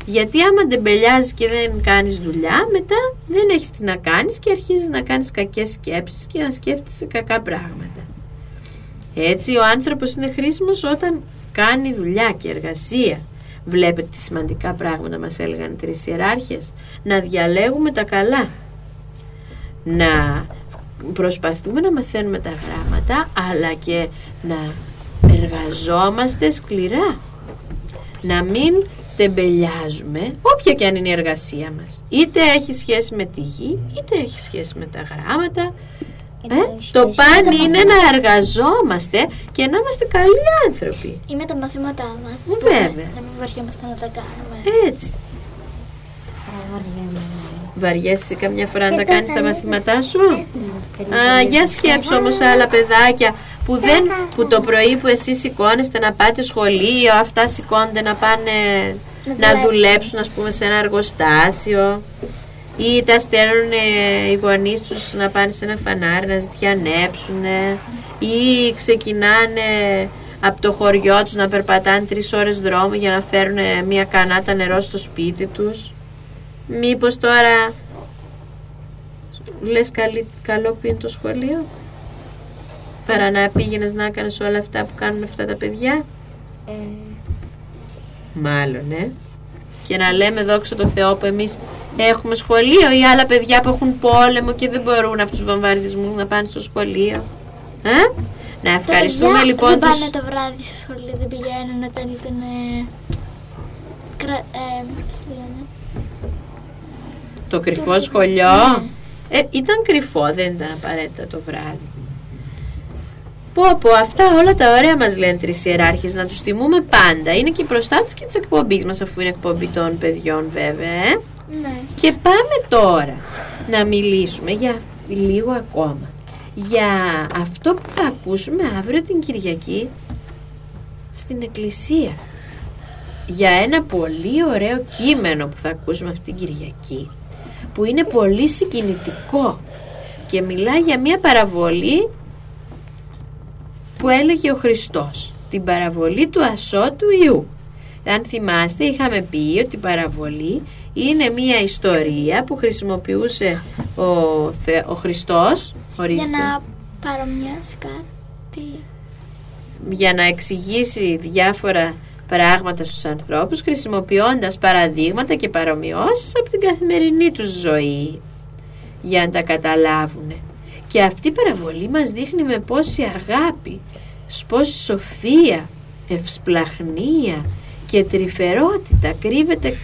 Γιατί άμα ντεμπελιάζεις και δεν κάνεις δουλειά, μετά δεν έχεις τι να κάνεις και αρχίζεις να κάνεις κακές σκέψεις και να σκέφτεσαι κακά πράγματα. Έτσι ο άνθρωπος είναι χρήσιμος όταν κάνει δουλειά και εργασία. Βλέπετε τι σημαντικά πράγματα μας έλεγαν οι τρεις ιεράρχες. Να διαλέγουμε τα καλά. Να προσπαθούμε να μαθαίνουμε τα γράμματα αλλά και να εργαζόμαστε σκληρά. Να μην τεμπελιάζουμε όποια και αν είναι η εργασία μας. Είτε έχει σχέση με τη γη, είτε έχει σχέση με τα γράμματα. Ε, το παν είναι να εργαζόμαστε και να είμαστε καλοί άνθρωποι.
ή με τα μαθήματά μας.
Βέβαια.
Να μην βαριόμαστε να τα κάνουμε.
Έτσι. Βαριέσαι καμιά φορά να τα κάνεις τα μαθήματά σου; Α, για σκέψου όμως άλλα παιδάκια που, δεν, που το πρωί που εσείς σηκώνεστε να πάτε σχολείο, αυτά σηκώνονται να πάνε
Να
να
δουλέψουν.
δουλέψουν ας πούμε σε ένα εργοστάσιο. Ή τα στέλνουν ε, οι γονείς τους να πάνε σε ένα φανάρι να ζητιανέψουν ή ξεκινάνε από το χωριό τους να περπατάνε τρεις ώρες δρόμο για να φέρουν μια κανάτα νερό στο σπίτι τους. Μήπως τώρα λες καλή, καλό που είναι το σχολείο; Παρά να πήγαινες να κάνεις όλα αυτά που κάνουν αυτά τα παιδιά Μάλλον, ε. Και να λέμε δόξα τω Θεώ που εμείς έχουμε σχολείο ή άλλα παιδιά που έχουν πόλεμο και δεν μπορούν από τους βομβαρδισμούς να πάνε στο σχολείο. Ε; Να
Τα
ευχαριστούμε
παιδιά
λοιπόν
δεν πάνε
τους...
το βράδυ στο σχολείο, δεν πηγαίνουν όταν ήταν... Ε, κρα, ε, πώς το λένε.
Το κρυφό σχολείο. Ε, ήταν κρυφό, δεν ήταν απαραίτητα το βράδυ. Πω πω, αυτά όλα τα ωραία μας λένε τρεις ιεράρχες, να τους τιμούμε πάντα. Είναι και οι προστάτες και της εκπομπής μας, αφού είναι εκπομπή των παιδιών βέβαια, ε.
Ναι.
Και πάμε τώρα να μιλήσουμε για λίγο ακόμα για αυτό που θα ακούσουμε αύριο την Κυριακή στην Εκκλησία. Για ένα πολύ ωραίο κείμενο που θα ακούσουμε αυτή την Κυριακή που είναι πολύ συγκινητικό και μιλά για μια παραβολή που έλεγε ο Χριστός την παραβολή του ασώτου Ιού αν θυμάστε είχαμε πει ότι η παραβολή είναι μια ιστορία που χρησιμοποιούσε ο, Θε, ο Χριστός
Για να παρομοιάσει κάτι.
για να εξηγήσει διάφορα πράγματα στους ανθρώπους χρησιμοποιώντας παραδείγματα και παρομοιώσεις από την καθημερινή τους ζωή για να τα καταλάβουν. Και αυτή η παραβολή μας δείχνει με πόση αγάπη, πόση σοφία, ευσπλαχνία και τρυφερότητα κρύβεται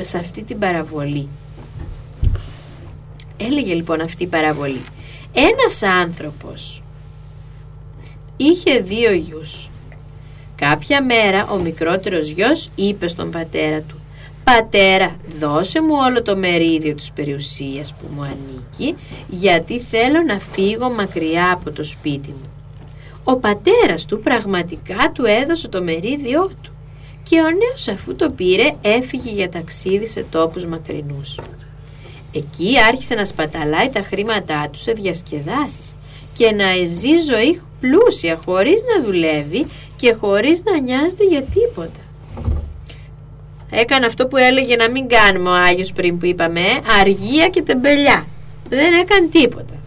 σε αυτή την παραβολή. Έλεγε λοιπόν αυτή η παραβολή. Ένας άνθρωπος είχε δύο γιους. Κάποια μέρα ο μικρότερος γιος είπε στον πατέρα του «Πατέρα, δώσε μου όλο το μερίδιο της περιουσίας που μου ανήκει γιατί θέλω να φύγω μακριά από το σπίτι μου». Ο πατέρας του πραγματικά του έδωσε το μερίδιό του και ο νέος αφού το πήρε έφυγε για ταξίδι σε τόπους μακρινούς. Εκεί άρχισε να σπαταλάει τα χρήματά του σε διασκεδάσεις και να ζει ζωή πλούσια χωρίς να δουλεύει και χωρίς να νοιάζεται για τίποτα. Έκανε αυτό που έλεγε να μην κάνουμε ο Άγιος πριν που είπαμε, αργία και τεμπελιά. Δεν έκανε τίποτα.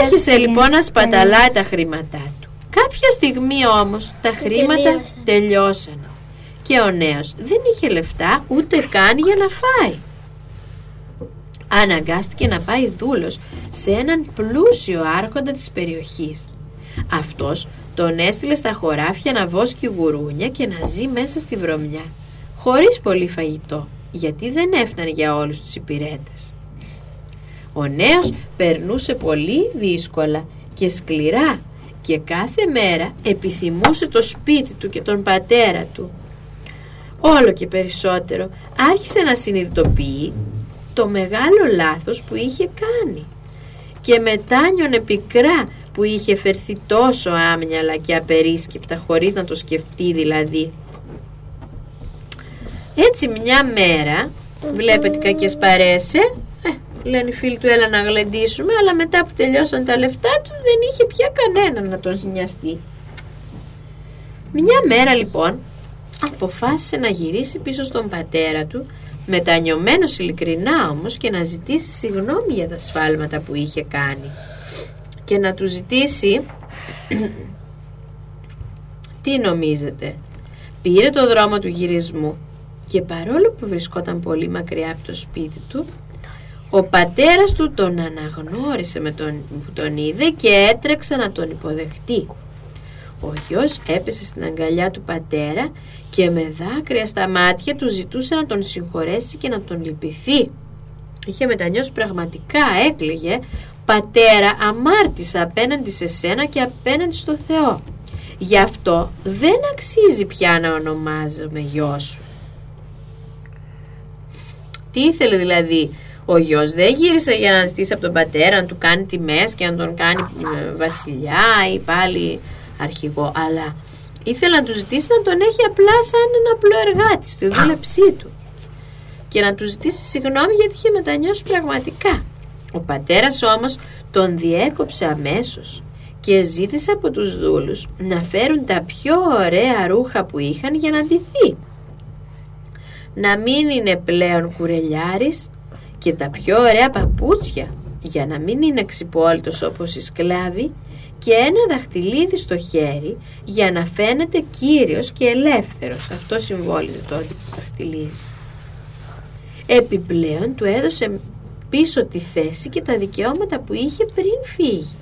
Άρχισε λοιπόν να σπαταλάει τα χρήματά του. Κάποια στιγμή όμως τα χρήματα τελειώσαν. Και ο νέος δεν είχε λεφτά ούτε καν για να φάει. Αναγκάστηκε να πάει δούλος σε έναν πλούσιο άρχοντα της περιοχής. Αυτός τον έστειλε στα χωράφια να βόσκει γουρούνια και να ζει μέσα στη βρωμιά, χωρίς πολύ φαγητό, γιατί δεν έφτανε για όλους τους υπηρέτες. Ο νέος περνούσε πολύ δύσκολα και σκληρά και κάθε μέρα επιθυμούσε το σπίτι του και τον πατέρα του. Όλο και περισσότερο άρχισε να συνειδητοποιεί το μεγάλο λάθος που είχε κάνει και μετάνιωνε πικρά που είχε φερθεί τόσο άμυαλα και απερίσκεπτα χωρίς να το σκεφτεί δηλαδή. Έτσι μια μέρα, βλέπετε κακές παρέσε, ε, λένε οι φίλοι του έλα να γλεντήσουμε, αλλά μετά που τελειώσαν τα λεφτά του δεν είχε πια κανένα να τον νοιαστεί. Μια μέρα λοιπόν αποφάσισε να γυρίσει πίσω στον πατέρα του μετανιωμένος ειλικρινά όμως και να ζητήσει συγγνώμη για τα σφάλματα που είχε κάνει και να του ζητήσει [CLEARS THROAT] τι νομίζετε πήρε το δρόμο του γυρισμού και παρόλο που βρισκόταν πολύ μακριά από το σπίτι του ο πατέρας του τον αναγνώρισε με τον, που τον είδε και έτρεξε να τον υποδεχτεί ο γιος έπεσε στην αγκαλιά του πατέρα και με δάκρυα στα μάτια του ζητούσε να τον συγχωρέσει και να τον λυπηθεί. Είχε μετανιώσει πραγματικά, έκλαιγε «Πατέρα, αμάρτησα απέναντι σε σένα και απέναντι στο Θεό. Γι' αυτό δεν αξίζει πια να ονομάζομαι γιος σου». Τι ήθελε δηλαδή ο γιος δεν γύρισε για να ζητήσει από τον πατέρα να του κάνει τιμές και να τον κάνει ε, βασιλιά ή πάλι αρχηγό, αλλά ήθελε να του ζητήσει να τον έχει απλά σαν ένα απλό εργάτη στη δούλεψή του και να του ζητήσει συγγνώμη γιατί είχε μετανιώσει πραγματικά. Ο πατέρας όμως τον διέκοψε αμέσως και ζήτησε από τους δούλους να φέρουν τα πιο ωραία ρούχα που είχαν για να ντυθεί. Να μην είναι πλέον κουρελιάρης και τα πιο ωραία παπούτσια για να μην είναι ξυπόλυτος όπως οι σκλάβοι και ένα δαχτυλίδι στο χέρι για να φαίνεται κύριος και ελεύθερος. Αυτό συμβόλιζε το δαχτυλίδι. Επιπλέον του έδωσε πίσω τη θέση και τα δικαιώματα που είχε πριν φύγει.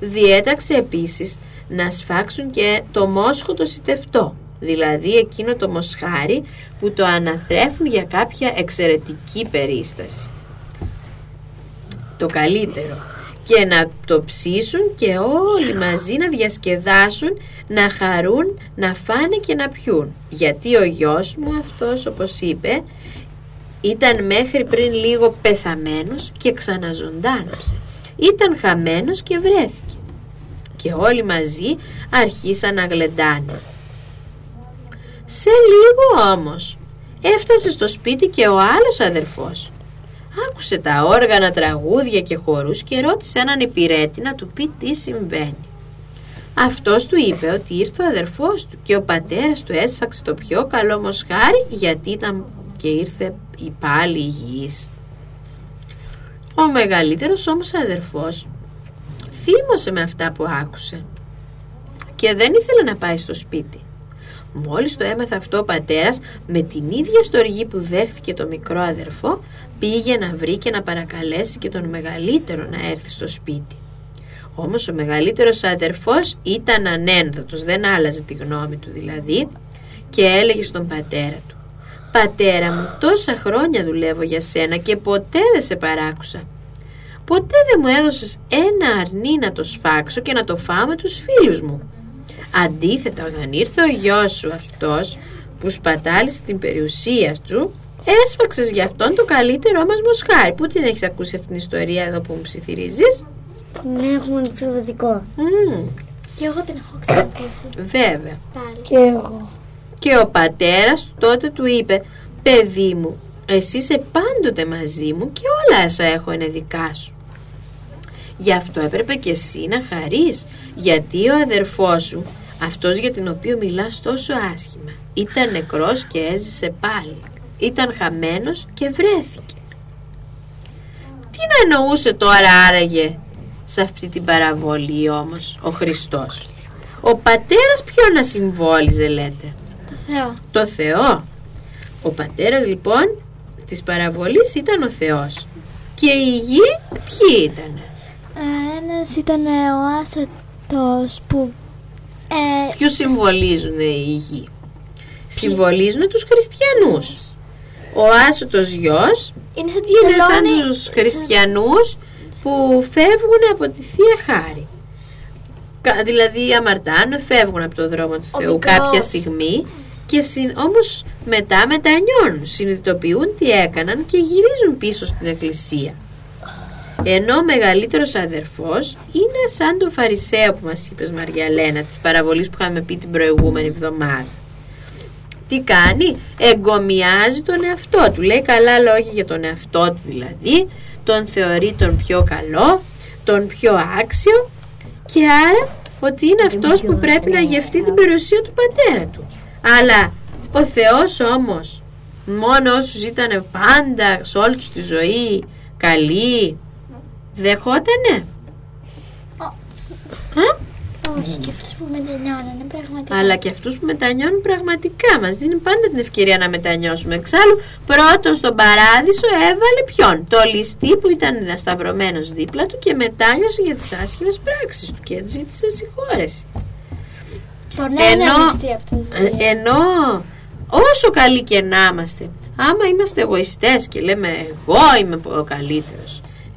Διέταξε επίσης να σφάξουν και το μόσχο το σιτευτό, δηλαδή εκείνο το μοσχάρι που το αναθρέφουν για κάποια εξαιρετική περίσταση. Το καλύτερο και να το ψήσουν και όλοι μαζί να διασκεδάσουν, να χαρούν, να φάνε και να πιούν. Γιατί ο γιος μου αυτός όπως είπε Ήταν μέχρι πριν λίγο πεθαμένος και ξαναζωντάνεψε. Ήταν χαμένος και βρέθηκε. Και όλοι μαζί αρχίσαν να γλεντάνε. Σε λίγο όμως έφτασε στο σπίτι και ο άλλος αδερφός. Άκουσε τα όργανα, τραγούδια και χορούς και ρώτησε έναν υπηρέτη να του πει τι συμβαίνει. Αυτός του είπε ότι ήρθε ο αδερφός του και ο πατέρας του έσφαξε το πιο καλό μοσχάρι γιατί ήταν και ήρθε η πάλι υγιής. Ο μεγαλύτερος όμως αδερφός θύμωσε με αυτά που άκουσε και δεν ήθελε να πάει στο σπίτι. Μόλις το έμαθε αυτό ο πατέρας με την ίδια στοργή που δέχθηκε το μικρό αδερφό πήγε να βρει και να παρακαλέσει και τον μεγαλύτερο να έρθει στο σπίτι. Όμως ο μεγαλύτερος αδερφός ήταν ανένδοτος, δεν άλλαζε τη γνώμη του δηλαδή και έλεγε στον πατέρα του «Πατέρα μου, τόσα χρόνια δουλεύω για σένα και ποτέ δεν σε παράκουσα. Ποτέ δεν μου έδωσες ένα αρνί να το σφάξω και να το φάω με τους φίλους μου. Αντίθετα, όταν ήρθε ο γιος σου αυτός που σπατάλησε την περιουσία του, έσφαξες για αυτόν το καλύτερό μας μοσχάρι. Πού την έχεις ακούσει αυτήν την ιστορία εδώ που μου ψιθυρίζεις;
Ναι, έχουμε εξαιρετικό.
Mm,
Και εγώ την έχω ξανακούσει.
βέβαια.
Πάλι.
Και εγώ.
Και ο πατέρας του τότε του είπε «Παιδί μου, εσύ είσαι πάντοτε μαζί μου και όλα όσα έχω είναι δικά σου». Γι' αυτό έπρεπε και εσύ να χαρείς, γιατί ο αδερφός σου, αυτός για τον οποίο μιλάς τόσο άσχημα, ήταν νεκρός και έζησε πάλι. Ήταν χαμένος και βρέθηκε. Τι να εννοούσε τώρα άραγε σε αυτή την παραβολή όμως ο Χριστός; Ο πατέρας ποιον να συμβόλιζε λέτε;
Το Θεό.
Το Θεό. Ο πατέρας λοιπόν της παραβολής ήταν ο Θεός. Και η γη ποιοι ήτανε;
Ε, ένας ήταν ο άσωτος που... Ε,
Ποιους συμβολίζουν οι γη; Συμβολίζουν τους χριστιανούς. Ο άσωτος γιος
είναι σαν
είναι σαν
τελώνει-
τους χριστιανούς που φεύγουν από τη Θεία Χάρη. Κα- Δηλαδή αμαρτάνουν, φεύγουν από το δρόμο του
Ο
Θεού
μικρός.
κάποια στιγμή και συν, όμως μετά μετανιώνουν, συνειδητοποιούν τι έκαναν και γυρίζουν πίσω στην εκκλησία. Ενώ ο μεγαλύτερος αδερφός είναι σαν τον Φαρισαίο που μας είπες Μαριαλένα της παραβολής που είχαμε πει την προηγούμενη εβδομάδα. Τι κάνει, εγκομιάζει τον εαυτό του, λέει καλά λόγια για τον εαυτό του δηλαδή, τον θεωρεί τον πιο καλό, τον πιο άξιο και άρα ότι είναι αυτός που πρέπει να γευτεί την περιουσία του πατέρα του. Αλλά ο Θεός όμως, μόνο όσους ήταν πάντα σε όλη τους τη ζωή καλοί, δεχότανε; Α;
Όχι, και αυτούς που μετανιώνουν πραγματικά.
Αλλά και αυτούς που μετανιώνουν πραγματικά μας δίνει πάντα την ευκαιρία να μετανιώσουμε. Εξάλλου πρώτον στον παράδεισο έβαλε ποιον; Το ληστή που ήταν σταυρωμένος δίπλα του και μετάνιωσε για τις άσχημες πράξεις του και τους ζήτησε συγχώρεση.
Τον
Ενώ-
ένα ληστή από τους
Ε,
δύο.
ενώ όσο καλοί και να είμαστε, άμα είμαστε εγωιστές και λέμε εγώ είμαι ο καλύτερος,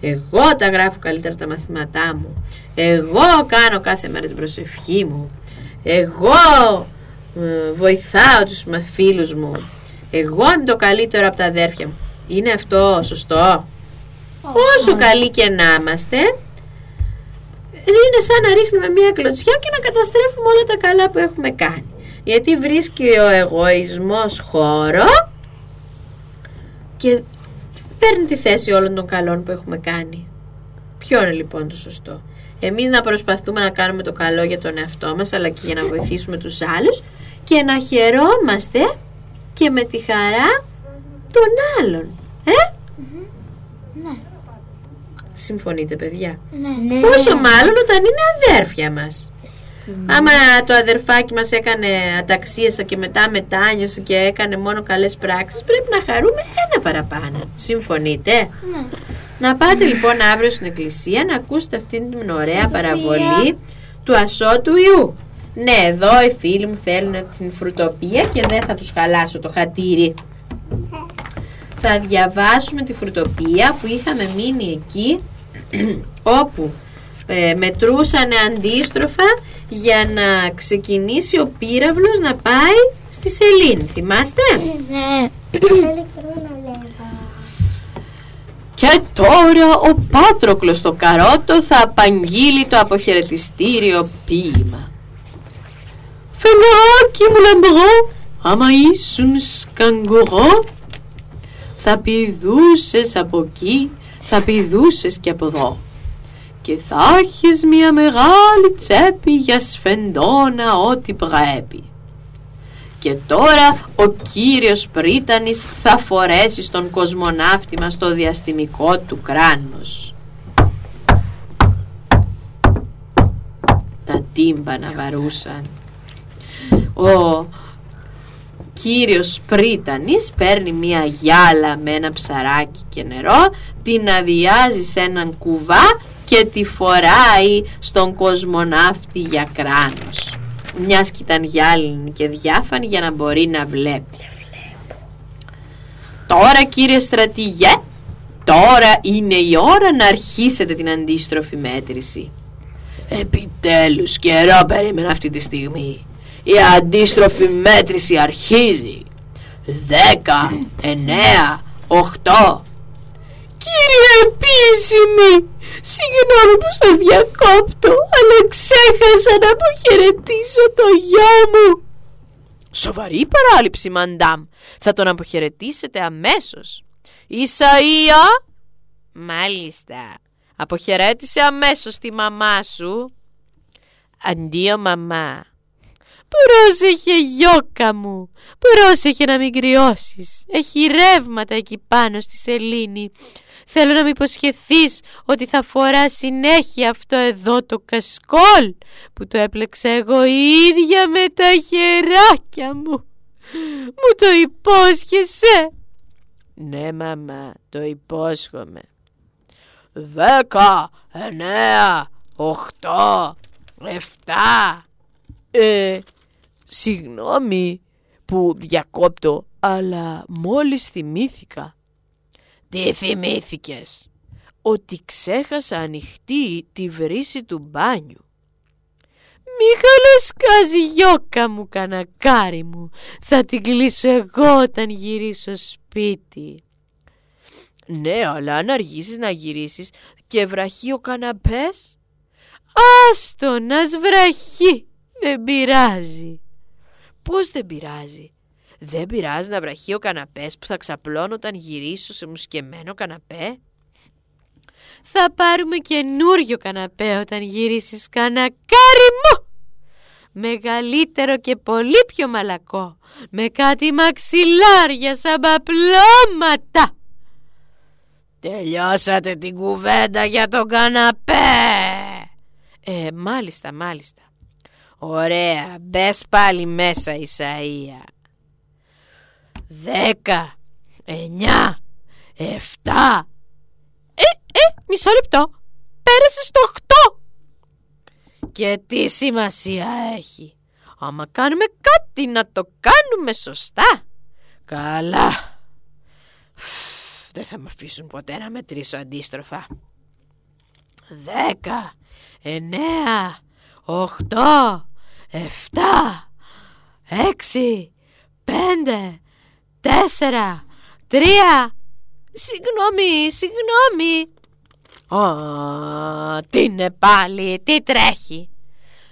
εγώ τα γράφω καλύτερα τα μαθήματά μου, εγώ κάνω κάθε μέρα την προσευχή μου, εγώ ε, βοηθάω τους μα- φίλους μου, εγώ είμαι το καλύτερο από τα αδέρφια μου. Είναι αυτό σωστό; Όσο καλοί και να είμαστε, είναι σαν να ρίχνουμε μια κλωτσιά και να καταστρέφουμε όλα τα καλά που έχουμε κάνει. Γιατί βρίσκει ο εγωισμός χώρο και παίρνει τη θέση όλων των καλών που έχουμε κάνει. Ποιο είναι λοιπόν το σωστό; Εμείς να προσπαθούμε να κάνουμε το καλό για τον εαυτό μας αλλά και για να βοηθήσουμε τους άλλους και να χαιρόμαστε και με τη χαρά των άλλων. Ε;
Ναι.
Συμφωνείτε παιδιά;
Ναι.
Πόσο μάλλον όταν είναι αδέρφια μας. Άμα το αδερφάκι μας έκανε αταξίες και μετά μετάνιωσε και έκανε μόνο καλές πράξεις πρέπει να χαρούμε ένα παραπάνω. Συμφωνείτε;
Ναι.
Να πάτε λοιπόν αύριο στην εκκλησία να ακούσετε αυτήν την ωραία παραβολή του ασώτου Ιού. Ναι, εδώ οι φίλοι μου θέλουν την φρουτοπία και δεν θα τους χαλάσω το χατήρι. Θα διαβάσουμε τη φρουτοπία που είχαμε μείνει εκεί [CLEARS THROAT] όπου ε, μετρούσαν αντίστροφα για να ξεκινήσει ο πύραυλος να πάει στη Σελήνη. Θυμάστε;
Ναι.
Θέλει και εγώ να βλέπω.
Και τώρα ο Πάτροκλος το καρότο θα απαγγείλει το αποχαιρετιστήριο ποίημα. Φεγγαράκι μου λαμπρό, άμα ήσουν σκαγκουρό, θα πηδούσες από εκεί, θα πηδούσες και από εδώ. Και θα έχεις μια μεγάλη τσέπη για σφεντόνα ό,τι πρέπει. Και τώρα ο κύριος Πρίτανης θα φορέσει στον κοσμοναύτη μας το διαστημικό του κράνος. Τα τύμπανα βαρούσαν. Ο κύριος Πρίτανης παίρνει μια γυάλα με ένα ψαράκι και νερό, την αδειάζει σε έναν κουβά και τη φοράει στον κοσμοναύτη για κράνος μιας και ήταν γυάλινη και διάφανη για να μπορεί να βλέπει. Τώρα κύριε στρατηγέ, τώρα είναι η ώρα να αρχίσετε την αντίστροφη μέτρηση. Επιτέλους καιρό περίμενα αυτή τη στιγμή. Η αντίστροφη μέτρηση αρχίζει. Δέκα, εννέα, οχτώ. Κύριε επίσημη, Συγγνώμη που σας διακόπτω, αλλά ξέχασα να αποχαιρετήσω το γιο μου. Σοβαρή παράληψη, μαντάμ. Θα τον αποχαιρετήσετε αμέσως. Ισαΐα! Μάλιστα. Αποχαιρέτησε αμέσως τη μαμά σου. Αντίο μαμά. Πρόσεχε γιώκα μου. Πρόσεχε να μην κρυώσεις. Έχει ρεύματα εκεί πάνω στη σελήνη. Θέλω να μου υποσχεθείς ότι θα φορά συνέχεια αυτό εδώ το κασκόλ που το έπλεξα εγώ ίδια με τα χεράκια μου. Μου το υπόσχεσαι. Ναι μαμά, το υπόσχομαι. Δέκα, εννέα, οχτώ, εφτά. Ε, συγγνώμη που διακόπτω, αλλά μόλις θυμήθηκα τι θυμήθηκες; Ότι ξέχασα ανοιχτή τη βρύση του μπάνιου. Μη χαλοσκάζει γιώκα μου κανακάρι μου. Θα την κλείσω εγώ όταν γυρίσω σπίτι. Ναι, αλλά αν αργήσεις να γυρίσεις και βραχεί ο καναπές. Άστο να σβραχεί. Δεν πειράζει. Πώς δεν πειράζει; Δεν πειράζει να βραχεί ο καναπές που θα ξαπλώνω όταν γυρίσω σε μουσκεμένο καναπέ. Θα πάρουμε καινούριο καναπέ όταν γυρίσεις κανακάρι μου. Μεγαλύτερο και πολύ πιο μαλακό. Με κάτι μαξιλάρια σαν παπλώματα. Τελειώσατε την κουβέντα για τον καναπέ. Ε, μάλιστα, μάλιστα. Ωραία, μπες πάλι μέσα Ισαΐα δέκα, εννιά, εφτά. Ε, ε, μισό λεπτό. Πέρασες στο οχτώ. Και τι σημασία έχει. Άμα κάνουμε κάτι να το κάνουμε σωστά. Καλά. Δεν θα με αφήσουν ποτέ να μετρήσω αντίστροφα. Δέκα, εννέα, οχτώ, εφτά, έξι, πέντε, τέσσερα, τρία. Συγγνώμη, συγγνώμη. Α, τι είναι πάλι, τι τρέχει.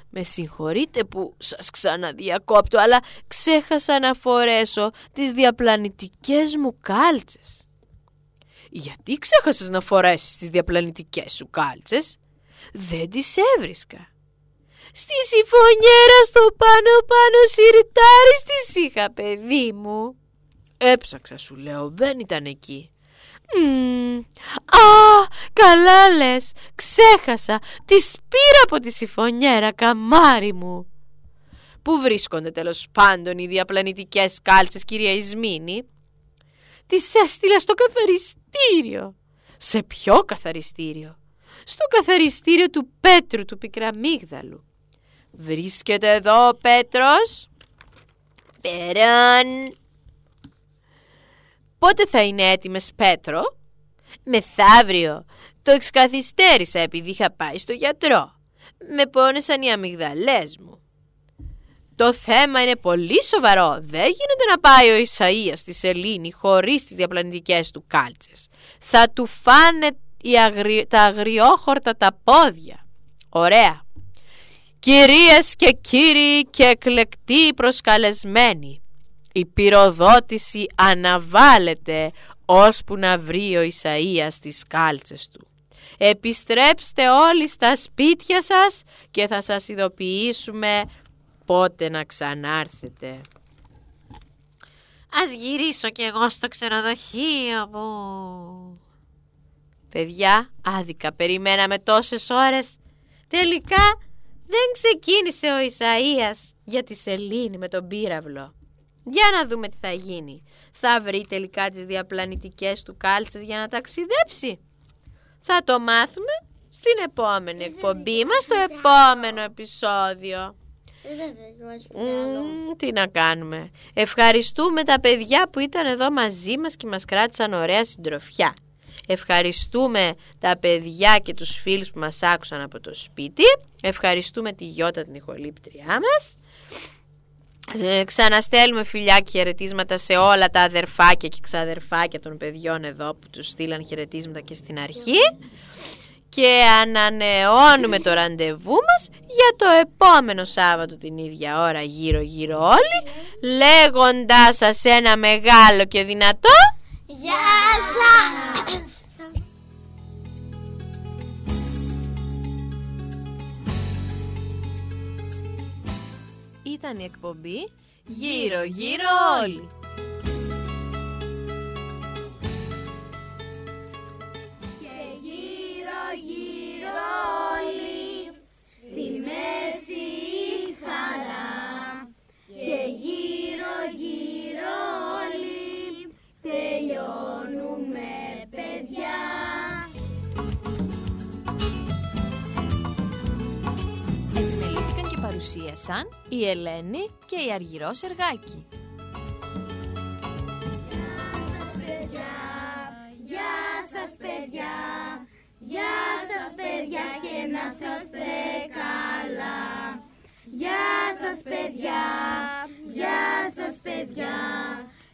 Με συγχωρείτε που σας ξαναδιακόπτω, αλλά ξέχασα να φορέσω τις διαπλανητικές μου κάλτσες. Γιατί ξέχασες να φορέσεις τις διαπλανητικές σου κάλτσες; Δεν τις έβρισκα. Στη συμφωνιέρα στο πάνω πάνω σιρτάρι τις είχα παιδί μου. Έψαξα σου λέω, δεν ήταν εκεί. α, καλά λες, ξέχασα, τη πήρα από τη συμφωνιέρα, καμάρι μου. Πού βρίσκονται τέλος πάντων οι διαπλανητικές κάλτσες, κυρία Ισμήνη; Τις έστειλα στο καθαριστήριο. Σε ποιο καθαριστήριο; Στο καθαριστήριο του Πέτρου του Πικραμίγδαλου. Βρίσκεται εδώ ο Πέτρος. Περάν. Πότε θα είναι έτοιμες Πέτρο; Μεθαύριο. Το εξκαθυστέρησα επειδή είχα πάει στο γιατρό. Με πόνεσαν οι αμυγδαλές μου. Το θέμα είναι πολύ σοβαρό. Δεν γίνεται να πάει ο Ισαΐας στη Σελήνη χωρίς τις διαπλανητικές του κάλτσες. Θα του φάνε τα αγριόχορτα τα πόδια. Ωραία. Κυρίες και κύριοι και εκλεκτοί προσκαλεσμένοι, η πυροδότηση αναβάλλεται ώσπου να βρει ο Ισαΐας τις κάλτσες του. Επιστρέψτε όλοι στα σπίτια σας και θα σας ειδοποιήσουμε πότε να ξανάρθετε. Ας γυρίσω κι εγώ στο ξενοδοχείο μου. Παιδιά, άδικα περιμέναμε τόσες ώρες. Τελικά δεν ξεκίνησε ο Ισαΐας για τη σελήνη με τον πύραυλο. Για να δούμε τι θα γίνει. Θα βρει τελικά τις διαπλανητικές του κάλτσες για να ταξιδέψει. Θα το μάθουμε στην επόμενη εκπομπή μας, στο επόμενο επεισόδιο. Mm, τι να κάνουμε. Ευχαριστούμε τα παιδιά που ήταν εδώ μαζί μας και μας κράτησαν ωραία συντροφιά. Ευχαριστούμε τα παιδιά και τους φίλους που μας άκουσαν από το σπίτι. Ευχαριστούμε τη Γιώτα την ηχολήπτριά μας. Ε, ξαναστέλνουμε φιλιά και χαιρετίσματα σε όλα τα αδερφάκια και ξαδερφάκια των παιδιών εδώ που τους στείλαν χαιρετίσματα και στην αρχή και ανανεώνουμε το ραντεβού μας για το επόμενο Σάββατο την ίδια ώρα γύρω γύρω όλοι λέγοντάς σας ένα μεγάλο και δυνατό
Γεια σας!
Ήταν η εκπομπή. Γύρω γύρω όλοι παρουσίασαν η Ελένη και η Αργυρό Σεργάκη.
Γεια σας παιδιά, γεια σας παιδιά και να είστε καλά. Γεια σας παιδιά, γεια σας παιδιά,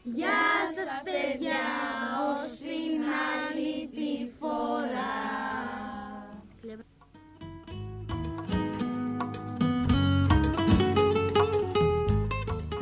γεια σας παιδιά, ως την άλλη τη φορά.